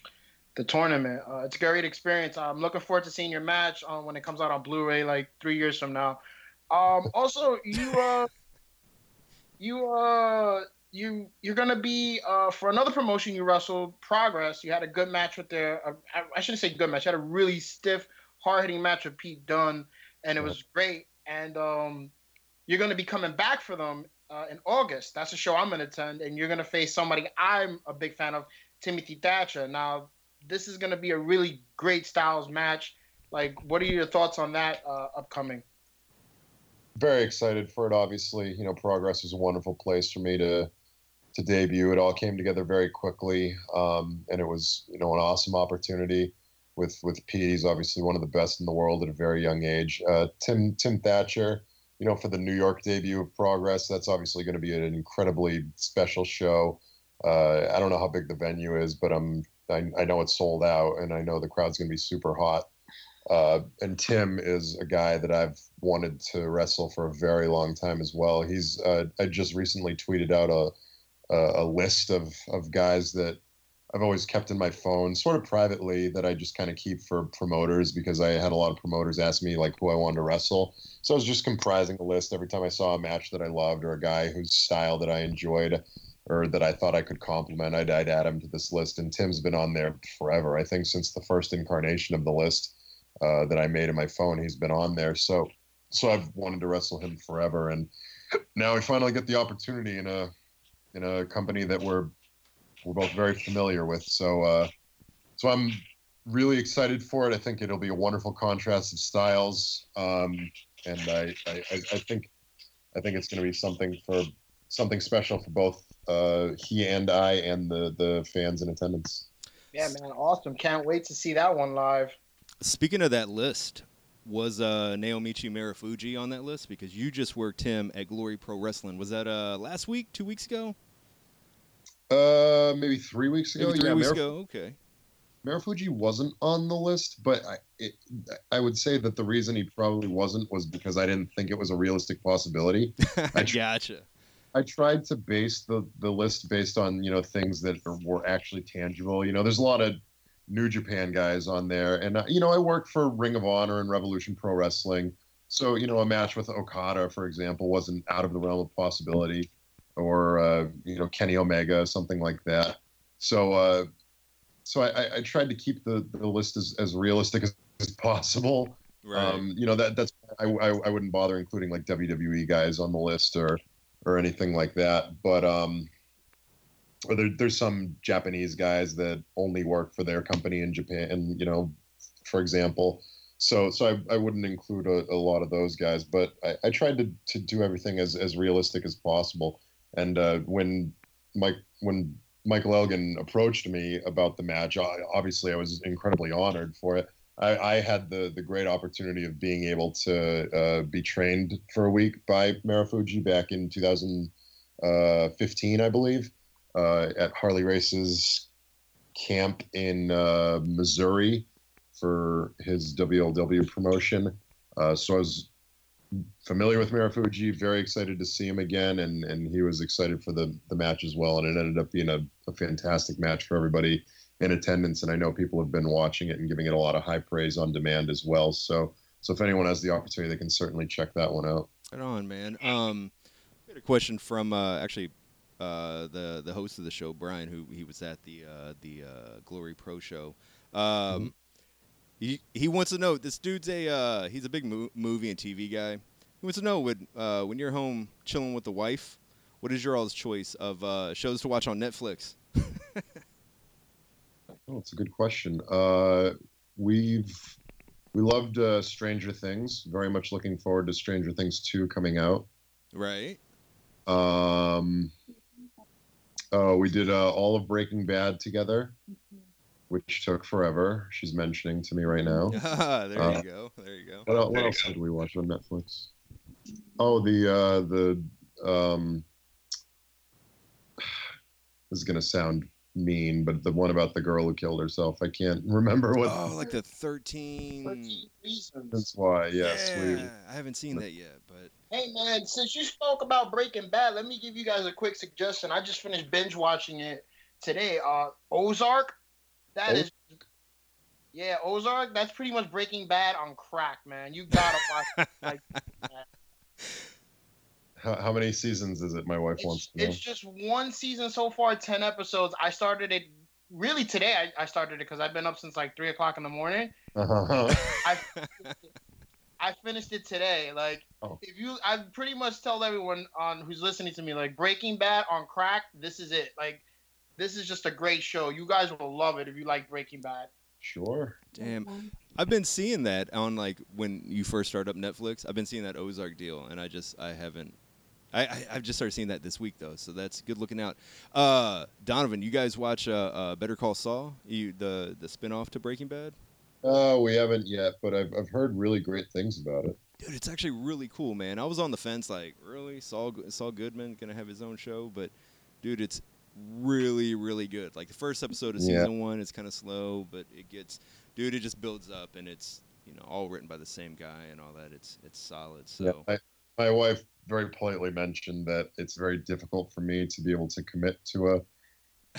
the tournament. Uh, it's a great experience. I'm looking forward to seeing your match um, when it comes out on Blu-ray, like three years from now. Um, also, you uh, you uh, you you're gonna be uh, for another promotion. You wrestled Progress. You had a good match with their. Uh, I, I shouldn't say good match. You had a really stiff, hard hitting match with Pete Dunne, and it was great and um, you're going to be coming back for them uh, in August. That's a show I'm going to attend, and you're going to face somebody I'm a big fan of, Timothy Thatcher. Now, this is going to be a really great Styles match. Like, what are your thoughts on that uh, upcoming? Very excited for it. Obviously, you know, Progress is a wonderful place for me to to debut. It all came together very quickly, um, and it was you know an awesome opportunity with with Pete. He's obviously one of the best in the world at a very young age. Uh, Tim Tim Thatcher, you know, for the New York debut of Progress, that's obviously going to be an incredibly special show. Uh, I don't know how big the venue is, but I'm I, I know it's sold out, and I know the crowd's going to be super hot. Uh, and Tim is a guy that I've wanted to wrestle for a very long time as well. He's uh, I just recently tweeted out a a, a list of of guys that I've always kept in my phone, sort of privately, that I just kind of keep for promoters because I had a lot of promoters ask me like who I wanted to wrestle. So I was just comprising a list every time I saw a match that I loved or a guy whose style that I enjoyed or that I thought I could compliment. I'd, I'd add him to this list, and Tim's been on there forever. I think since the first incarnation of the list uh, that I made in my phone, he's been on there. So, so I've wanted to wrestle him forever, and now we finally get the opportunity in a in a company that we're we're both very familiar with. So, uh, so I'm really excited for it. I think it'll be a wonderful contrast of styles, um, and I, I, I think I think it's going to be something for something special for both uh, he and I and the the fans in attendance. Yeah, man, awesome! Can't wait to see that one live. Speaking of that list, was uh, Naomichi Marufuji on that list? Because you just worked him at Glory Pro Wrestling. Was that uh, last week, two weeks ago? Uh, maybe three weeks ago. Maybe three yeah, weeks Marif- ago. Okay. Marufuji wasn't on the list, but I, it, I would say that the reason he probably wasn't was because I didn't think it was a realistic possibility. I tr- gotcha. I tried to base the the list based on you know things that are, were actually tangible. You know, there's a lot of New Japan guys on there, and uh, you know I worked for Ring of Honor and Revolution Pro Wrestling, so you know a match with Okada, for example, wasn't out of the realm of possibility, or uh, you know Kenny Omega, something like that. So uh, so I, I tried to keep the, the list as, as realistic as, as possible. Right. Um, you know that that's I, I, I wouldn't bother including like WWE guys on the list or or anything like that. But um, or there, there's some Japanese guys that only work for their company in Japan, and you know, for example. So so I, I wouldn't include a, a lot of those guys, but I, I tried to, to do everything as, as realistic as possible. And uh, when Mike when Michael Elgin approached me about the match, I, obviously I was incredibly honored for it. I, I had the the great opportunity of being able to uh, be trained for a week by Marufuji back in 2015, I believe, uh, at Harley Race's camp in uh, Missouri for his WLW promotion. Uh, so I was familiar with Marufuji, very excited to see him again, and and he was excited for the the match as well. And it ended up being a, a fantastic match for everybody in attendance. And I know people have been watching it and giving it a lot of high praise on demand as well. So so if anyone has the opportunity, they can certainly check that one out. Right on, man. Um, we had a question from uh, actually uh, the the host of the show, Brian, who he was at the uh, the uh, Glory Pro show. Um, he he wants to know this dude's a uh, he's a big mo- movie and TV guy. He wants to know when uh, when you're home chilling with the wife, what is your all's choice of uh, shows to watch on Netflix? Oh, it's a good question. Uh, we've we loved uh, Stranger Things. Very much looking forward to Stranger Things two coming out. right. Um, oh, we did uh, all of Breaking Bad together, which took forever. She's mentioning to me right now. there Uh, you go. There you go. What, what else go. did we watch on Netflix? Oh, the uh, the um, this is gonna sound mean, but the one about the girl who killed herself. I can't remember what. Oh, like the thirteen. That's why. Yes, yeah, we. I haven't seen that yet, but Hey man, since you spoke about Breaking Bad, let me give you guys a quick suggestion. I just finished binge watching it today. Uh, Ozark, that is, yeah, Ozark. That's pretty much Breaking Bad on crack, man. You gotta watch. like, How, how many seasons is it? My wife wants it's, to know. it's just one season so far, ten episodes. I started it really today. I, I started it because I've been up since like three o'clock in the morning. Uh-huh. I I finished it today. Like Oh. if you I pretty much tell everyone on who's listening to me like Breaking Bad on crack, this is it. Like this is just a great show. You guys will love it if you like Breaking Bad. Sure. Damn. I've been seeing that on like when you first start up Netflix. I've been seeing that Ozark deal, and I just I haven't. I, I I've just started seeing that this week though, so that's good looking out. Uh, Donovan, you guys watch uh, uh, Better Call Saul? You the the spinoff to Breaking Bad? Uh, we haven't yet, but I've I've heard really great things about it. Dude, it's actually really cool, man. I was on the fence, like, really, Saul Saul Goodman gonna have his own show, but dude, it's really really good. Like the first episode of Yeah. season one, it's kind of slow, but it gets, dude, it just builds up, and it's you know all written by the same guy and all that. It's it's solid. So Yeah, I, my wife very politely mentioned that it's very difficult for me to be able to commit to a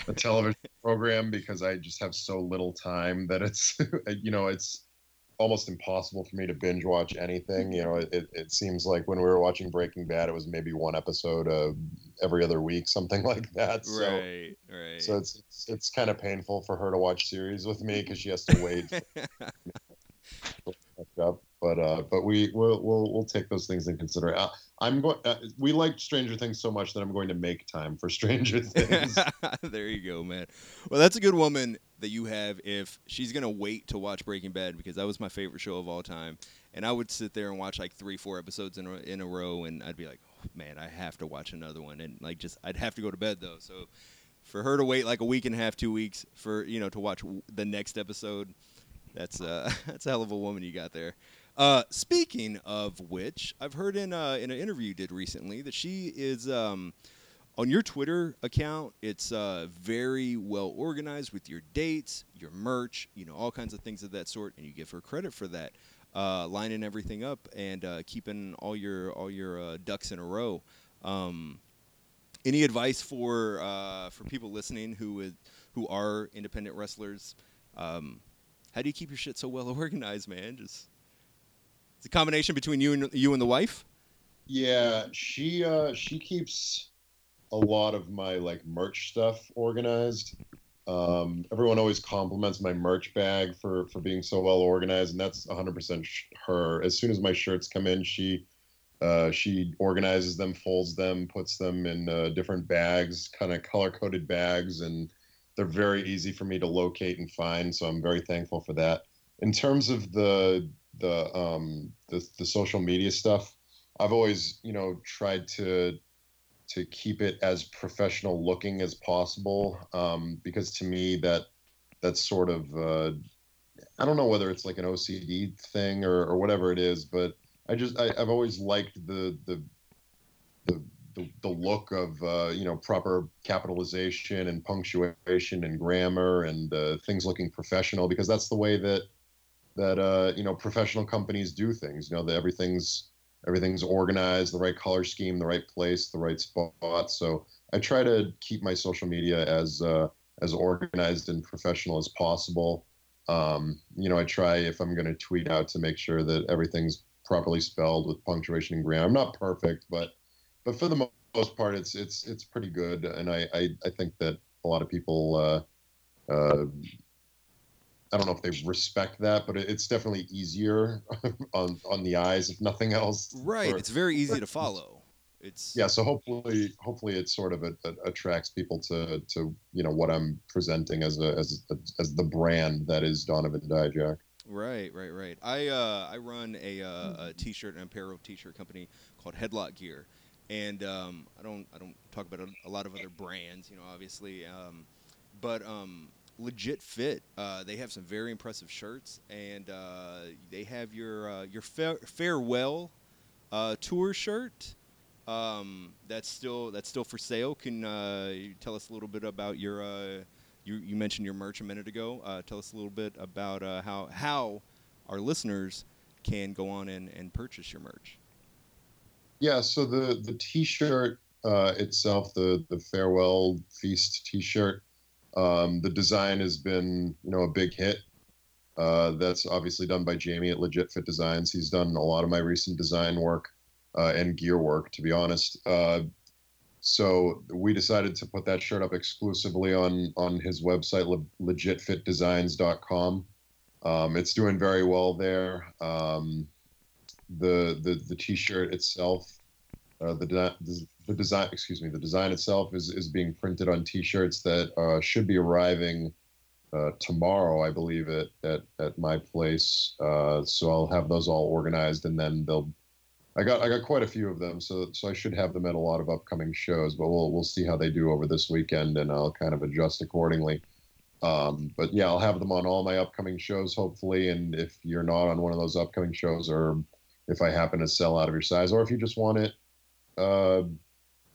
a television program because I just have so little time that it's you know it's almost impossible for me to binge watch anything. You know, it, it seems like when we were watching Breaking Bad, it was maybe one episode uh, every other week, something like that. So, right, right. so it's it's, it's kind of painful for her to watch series with me because she has to wait up. But uh, but we we'll, we'll we'll take those things in consideration. Uh, I'm going. Uh, we like Stranger Things so much that I'm going to make time for Stranger Things. there you go, man. Well, that's a good woman that you have if she's gonna wait to watch Breaking Bad because that was my favorite show of all time, and I would sit there and watch like three, four episodes in a, in a row, and I'd be like, oh, man, I have to watch another one, and like just I'd have to go to bed though. So for her to wait like a week and a half, two weeks for you know to watch w- the next episode, that's uh that's a hell of a woman you got there. Uh, speaking of which, I've heard in uh, in an interview you did recently that she is um, on your Twitter account. It's uh, very well organized with your dates, your merch, you know, all kinds of things of that sort, and you give her credit for that, uh, lining everything up and uh, keeping all your all your uh, ducks in a row. Um, any advice for for people listening who is, who are independent wrestlers? Um, how do you keep your shit so well organized, man? Just a combination between you and you and the wife. yeah, she uh, she keeps a lot of my like merch stuff organized. Um, everyone always compliments my merch bag for for being so well organized, and that's 100% sh- her. As soon as my shirts come in, she uh, she organizes them, folds them, puts them in uh, different bags, kind of color coded bags, and they're very easy for me to locate and find. So I'm very thankful for that. In terms of the the um, the, the social media stuff, I've always you know tried to to keep it as professional looking as possible um, because to me that that's sort of uh, I don't know whether it's like an OCD thing or, or whatever it is, but I just I, I've always liked the the the the, the look of uh, you know proper capitalization and punctuation and grammar and uh, things looking professional because that's the way that that uh, you know professional companies do things. You know that everything's everything's organized, the right color scheme, the right place, the right spot. So I try to keep my social media as uh, as organized and professional as possible. Um, you know, I try if I'm going to tweet out to make sure that everything's properly spelled with punctuation and grammar. I'm not perfect, but but for the mo- most part, it's it's it's pretty good, and I I, I think that a lot of people. Uh, uh, I don't know if they respect that, but it's definitely easier on on the eyes, if nothing else. Right. for- It's very easy to follow. It's yeah so hopefully hopefully it sort of a, a- attracts people to to you know what i'm presenting as a as as the brand that is donovan dijak Right, right, right. I uh, I run a, uh, a t-shirt and apparel t-shirt company called Headlock Gear, and um, I don't I don't talk about a, a lot of other brands, you know, obviously, um, but um, Legit Fit, uh, they have some very impressive shirts, and uh, they have your uh, your fa- farewell uh, tour shirt. Um, that's still that's still for sale. Can uh, you tell us a little bit about your uh, you, you mentioned your merch a minute ago. Uh, tell us a little bit about uh, how how our listeners can go on and, and purchase your merch. yeah so the the t-shirt uh, itself the the farewell feast t-shirt um, the design has been you know a big hit. Uh, that's obviously done by jamie at legit fit designs. He's done a lot of my recent design work uh, and gear work to be honest. Uh, so we decided to put that shirt up exclusively on on his website le- legitfitdesigns.com um, it's doing very well there. Um, the the the t-shirt itself uh, the, the the design excuse me the design itself is is being printed on t-shirts that uh, should be arriving uh, tomorrow, I believe, at at, at my place. Uh, so I'll have those all organized, and then they'll. I got I got quite a few of them, so so I should have them at a lot of upcoming shows. But we'll we'll see how they do over this weekend, and I'll kind of adjust accordingly. Um, but yeah, I'll have them on all my upcoming shows, hopefully. And if you're not on one of those upcoming shows, or if I happen to sell out of your size, or if you just want it, uh,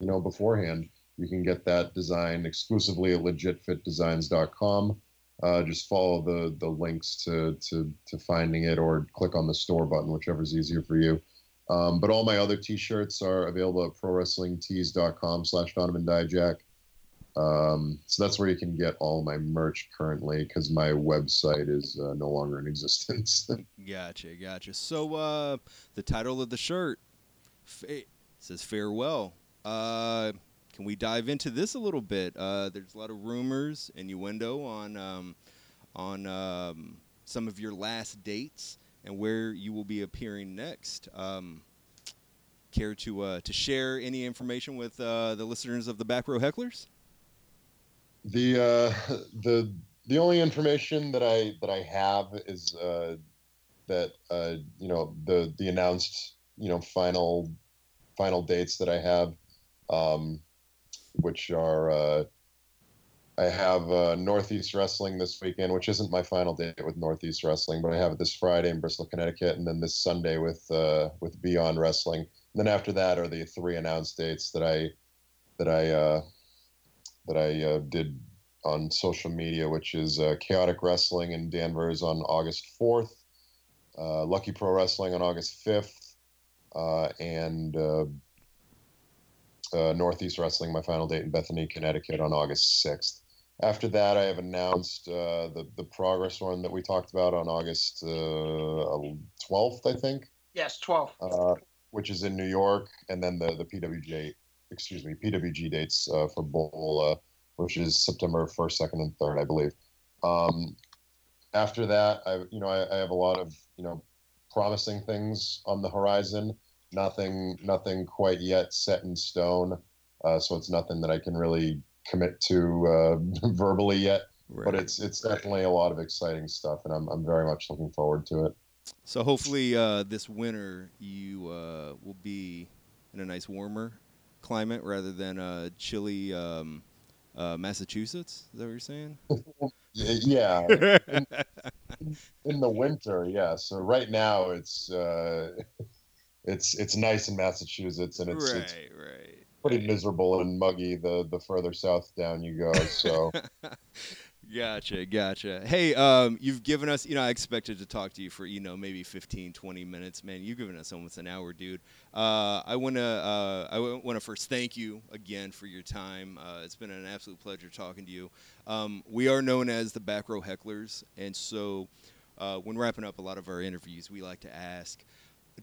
you know, beforehand, you can get that design exclusively at legitfitdesigns.com. Uh, just follow the the links to to to finding it, or click on the store button, whichever's easier for you. Um, but all my other T-shirts are available at prowrestlingtees.com/slash Donovan Dijak. Um, so that's where you can get all my merch currently because my website is uh, no longer in existence. gotcha, gotcha. So uh, the title of the shirt fa- says farewell. Uh, can we dive into this a little bit? Uh, there's a lot of rumors, innuendo on um, on um, some of your last dates and where you will be appearing next. Um, care to uh, to share any information with uh, the listeners of the Back Row Hecklers? the uh, the the only information that I that I have is uh, that uh, you know the the announced you know final final dates that I have, um, which are uh, I have uh, Northeast Wrestling this weekend, which isn't my final date with Northeast Wrestling, but I have it this Friday in Bristol, Connecticut, and then this Sunday with uh, with Beyond Wrestling. And then after that are the three announced dates that I that I uh, that I uh, did on social media, which is uh, Chaotic Wrestling in Danvers on August 4th, uh, Lucky Pro Wrestling on August 5th, uh, and uh, uh, Northeast Wrestling, my final date in Bethany, Connecticut on August 6th. After that, I have announced the, the Progress one that we talked about on August 12th, I think. Yes, 12th. which is in New York, and then the, the PWJ excuse me, PWG dates uh, for BOLA, uh, which is September 1st, 2nd, and 3rd, I believe. Um, after that, I, you know, I, I, have a lot of, you know, promising things on the horizon. Nothing, nothing quite yet set in stone. Uh, so it's nothing that I can really commit to uh, verbally yet. Right. But it's it's definitely a lot of exciting stuff, and I'm I'm very much looking forward to it. So hopefully uh, this winter you uh, will be in a nice warmer climate rather than uh, chilly um, uh, Massachusetts. Is that what you're saying? yeah. in, in, the winter, yeah. So right now it's uh, it's it's nice in Massachusetts, and it's, right, it's right. pretty miserable and muggy the the further south down you go. So. Gotcha, gotcha. Hey, um, you've given us, you know, I expected to talk to you for, you know, maybe 15, 20 minutes. Man, you've given us almost an hour, dude. Uh, I want to uh, I want to first thank you again for your time. Uh, it's been an absolute pleasure talking to you. Um, we are known as the Back Row Hecklers, and so uh, when wrapping up a lot of our interviews, we like to ask,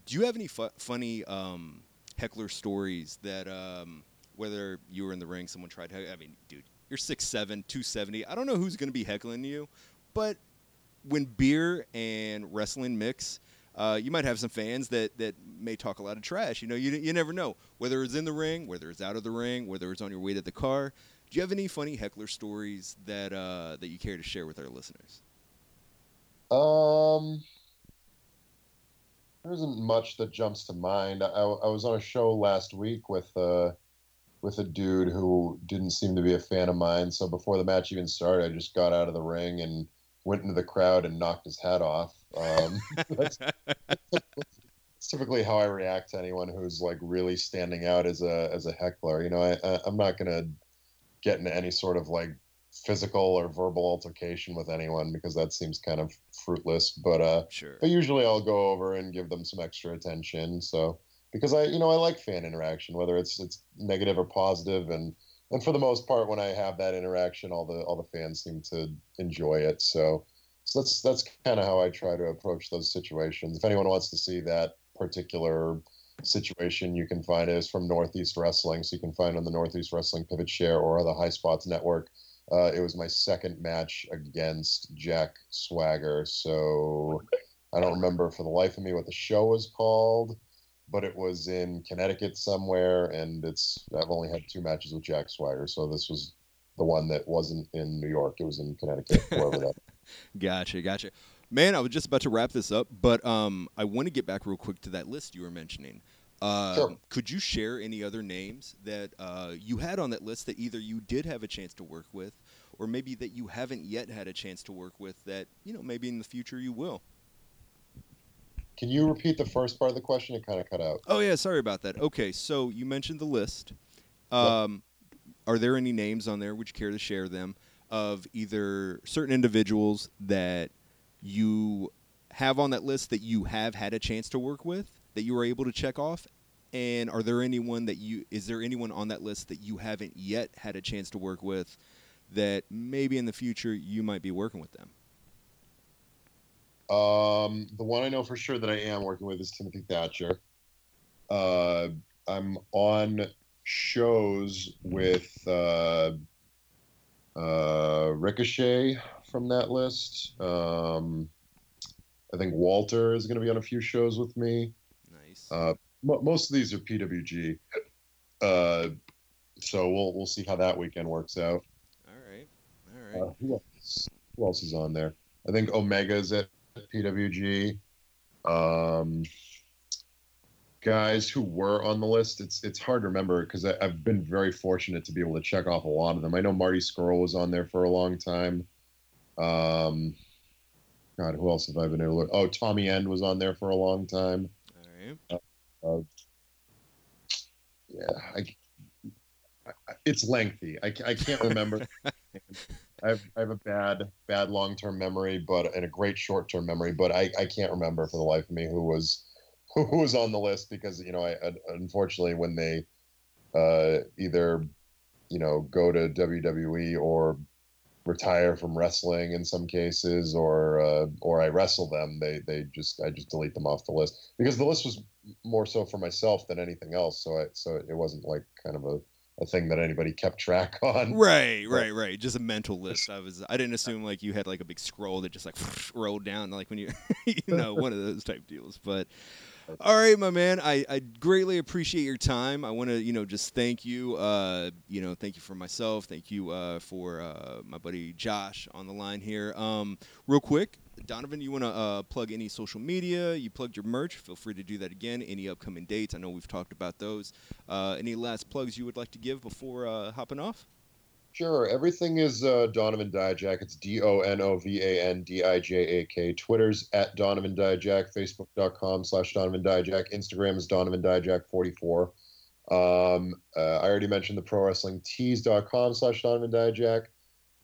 do you have any fu- funny um, heckler stories that, um, whether you were in the ring, someone tried, I mean, dude, you're 6'7", 270. I don't know who's going to be heckling you, but when beer and wrestling mix, uh, you might have some fans that, that may talk a lot of trash. You know, you, you never know whether it's in the ring, whether it's out of the ring, whether it's on your way to the car. Do you have any funny heckler stories that uh, that you care to share with our listeners? Um, there isn't much that jumps to mind. I, I was on a show last week with uh, with a dude who didn't seem to be a fan of mine. So before the match even started, I just got out of the ring and went into the crowd and knocked his hat off. Um, that's, that's, typically how I react to anyone who's like really standing out as a as a heckler. You know, I, I I'm not gonna get into any sort of like physical or verbal altercation with anyone because that seems kind of fruitless. But uh, sure. But usually I'll go over and give them some extra attention. So because I, you know, I like fan interaction, whether it's it's negative or positive, and and for the most part, when I have that interaction, all the all the fans seem to enjoy it. So, so that's that's kind of how I try to approach those situations. If anyone wants to see that particular situation, you can find it is from Northeast Wrestling, so you can find on the Northeast Wrestling Pivot Share or the High Spots Network. Uh, it was my second match against Jack Swagger, so I don't remember for the life of me what the show was called but it was in Connecticut somewhere, and it's I've only had two matches with Jack Swagger, so this was the one that wasn't in New York. It was in Connecticut. Gotcha, gotcha. Man, I was just about to wrap this up, but um, I want to get back real quick to that list you were mentioning. Uh, Sure. Could you share any other names that uh, you had on that list that either you did have a chance to work with, or maybe that you haven't yet had a chance to work with that you know maybe in the future you will? Can you repeat the first part of the question? It kind of cut out. Oh yeah, sorry about that. Okay, so you mentioned the list. Um, Are there any names on there? Would you care to share them of either certain individuals that you have on that list that you have had a chance to work with that you were able to check off? And are there anyone that you is there anyone on that list that you haven't yet had a chance to work with that maybe in the future you might be working with them? Um, the one I know for sure that I am working with is Timothy Thatcher. Uh, I'm on shows with uh, uh, Ricochet from that list. Um, I think Walter is going to be on a few shows with me. Nice. Uh, most of these are PWG. Uh, so we'll we'll see how that weekend works out. all right. All right. Uh, who else? Who else is on there? I think Omega's at PWG. Um, guys who were on the list, it's it's hard to remember because I've been very fortunate to be able to check off a lot of them. I know Marty Scurll was on there for a long time. Um, God, who else have I been able to? Oh, Tommy End was on there for a long time. all right. Yeah, I, I, it's lengthy. I, I can't remember. I have, I have a bad bad long term memory, but and a great short term memory, but I, I can't remember for the life of me who was who was on the list because you know I, I unfortunately when they uh, either you know go to WWE or retire from wrestling in some cases or uh, or I wrestle them they they just I just delete them off the list because the list was more so for myself than anything else so I so it wasn't like kind of a, a thing that anybody kept track on Right, right, right. Just a mental list. I was I didn't assume like you had like a big scroll that just like rolled down like when you you know one of those type deals. But all right, my man, I, I greatly appreciate your time. I want to you know just thank you. Uh, you know, thank you for myself. Thank you uh, for uh, my buddy Josh on the line here. Um, real quick. Donovan, you want to uh, plug any social media? You plugged your merch. Feel free to do that again. Any upcoming dates? I know we've talked about those. Uh, any last plugs you would like to give before uh, hopping off? Sure. Everything is uh, Donovan Dijak. It's D O N O V A N D I J A K. Twitter's at Donovan Dijak. Facebook.com slash Donovan Dijak. Instagram is Donovan Dijak44. Um, uh, I already mentioned the pro wrestling tees.com slash Donovan Dijak.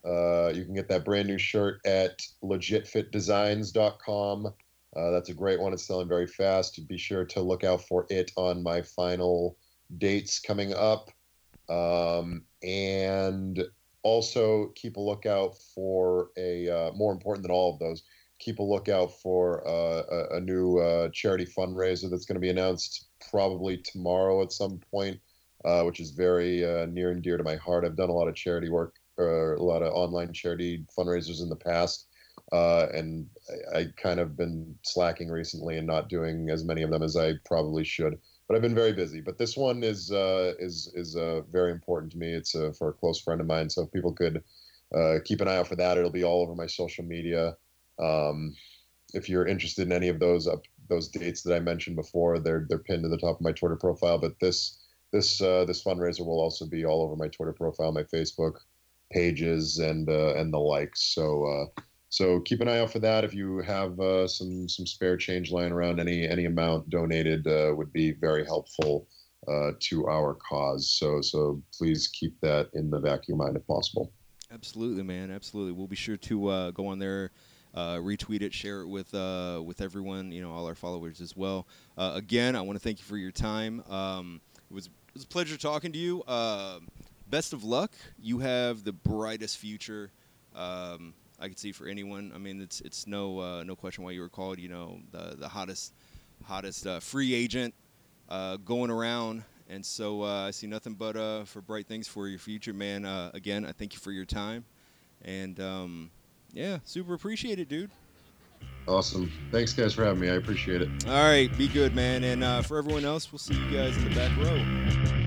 Uh, you can get that brand new shirt at legitfitdesigns.com. Uh, that's a great one. It's selling very fast. Be sure to look out for it on my final dates coming up. Um, and also keep a lookout for a uh, more important than all of those. Keep a lookout for uh, a, a new uh, charity fundraiser that's going to be announced probably tomorrow at some point, uh, which is very uh, near and dear to my heart. I've done a lot of charity work or a lot of online charity fundraisers in the past, uh, and I, I kind of been slacking recently and not doing as many of them as I probably should but I've been very busy. But this one is uh, is is uh, very important to me. It's uh, for a close friend of mine, so if people could uh, keep an eye out for that. It'll be all over my social media. Um, if you're interested in any of those up those dates that I mentioned before, they're they're pinned to the top of my Twitter profile. But this this uh, this fundraiser will also be all over my Twitter profile, my Facebook pages, and uh, and the likes. So. So keep an eye out for that. If you have uh, some some spare change lying around, any any amount donated uh, would be very helpful uh, to our cause. So so please keep that in the your mind if possible. Absolutely, man. Absolutely. We'll be sure to uh, go on there, uh, retweet it, share it with uh, with everyone. You know, all our followers as well. Uh, again, I want to thank you for your time. Um, it was it was a pleasure talking to you. Uh, best of luck. You have the brightest future. Um, I could see for anyone. I mean, it's it's no uh, no question why you were called. You know, the the hottest hottest uh, free agent uh, going around. And so uh, I see nothing but uh, for bright things for your future, man. Uh, again, I thank you for your time, and um, yeah, super appreciate it, dude. Awesome. Thanks, guys, for having me. I appreciate it. All right, be good, man. And uh, for everyone else, we'll see you guys in the back row.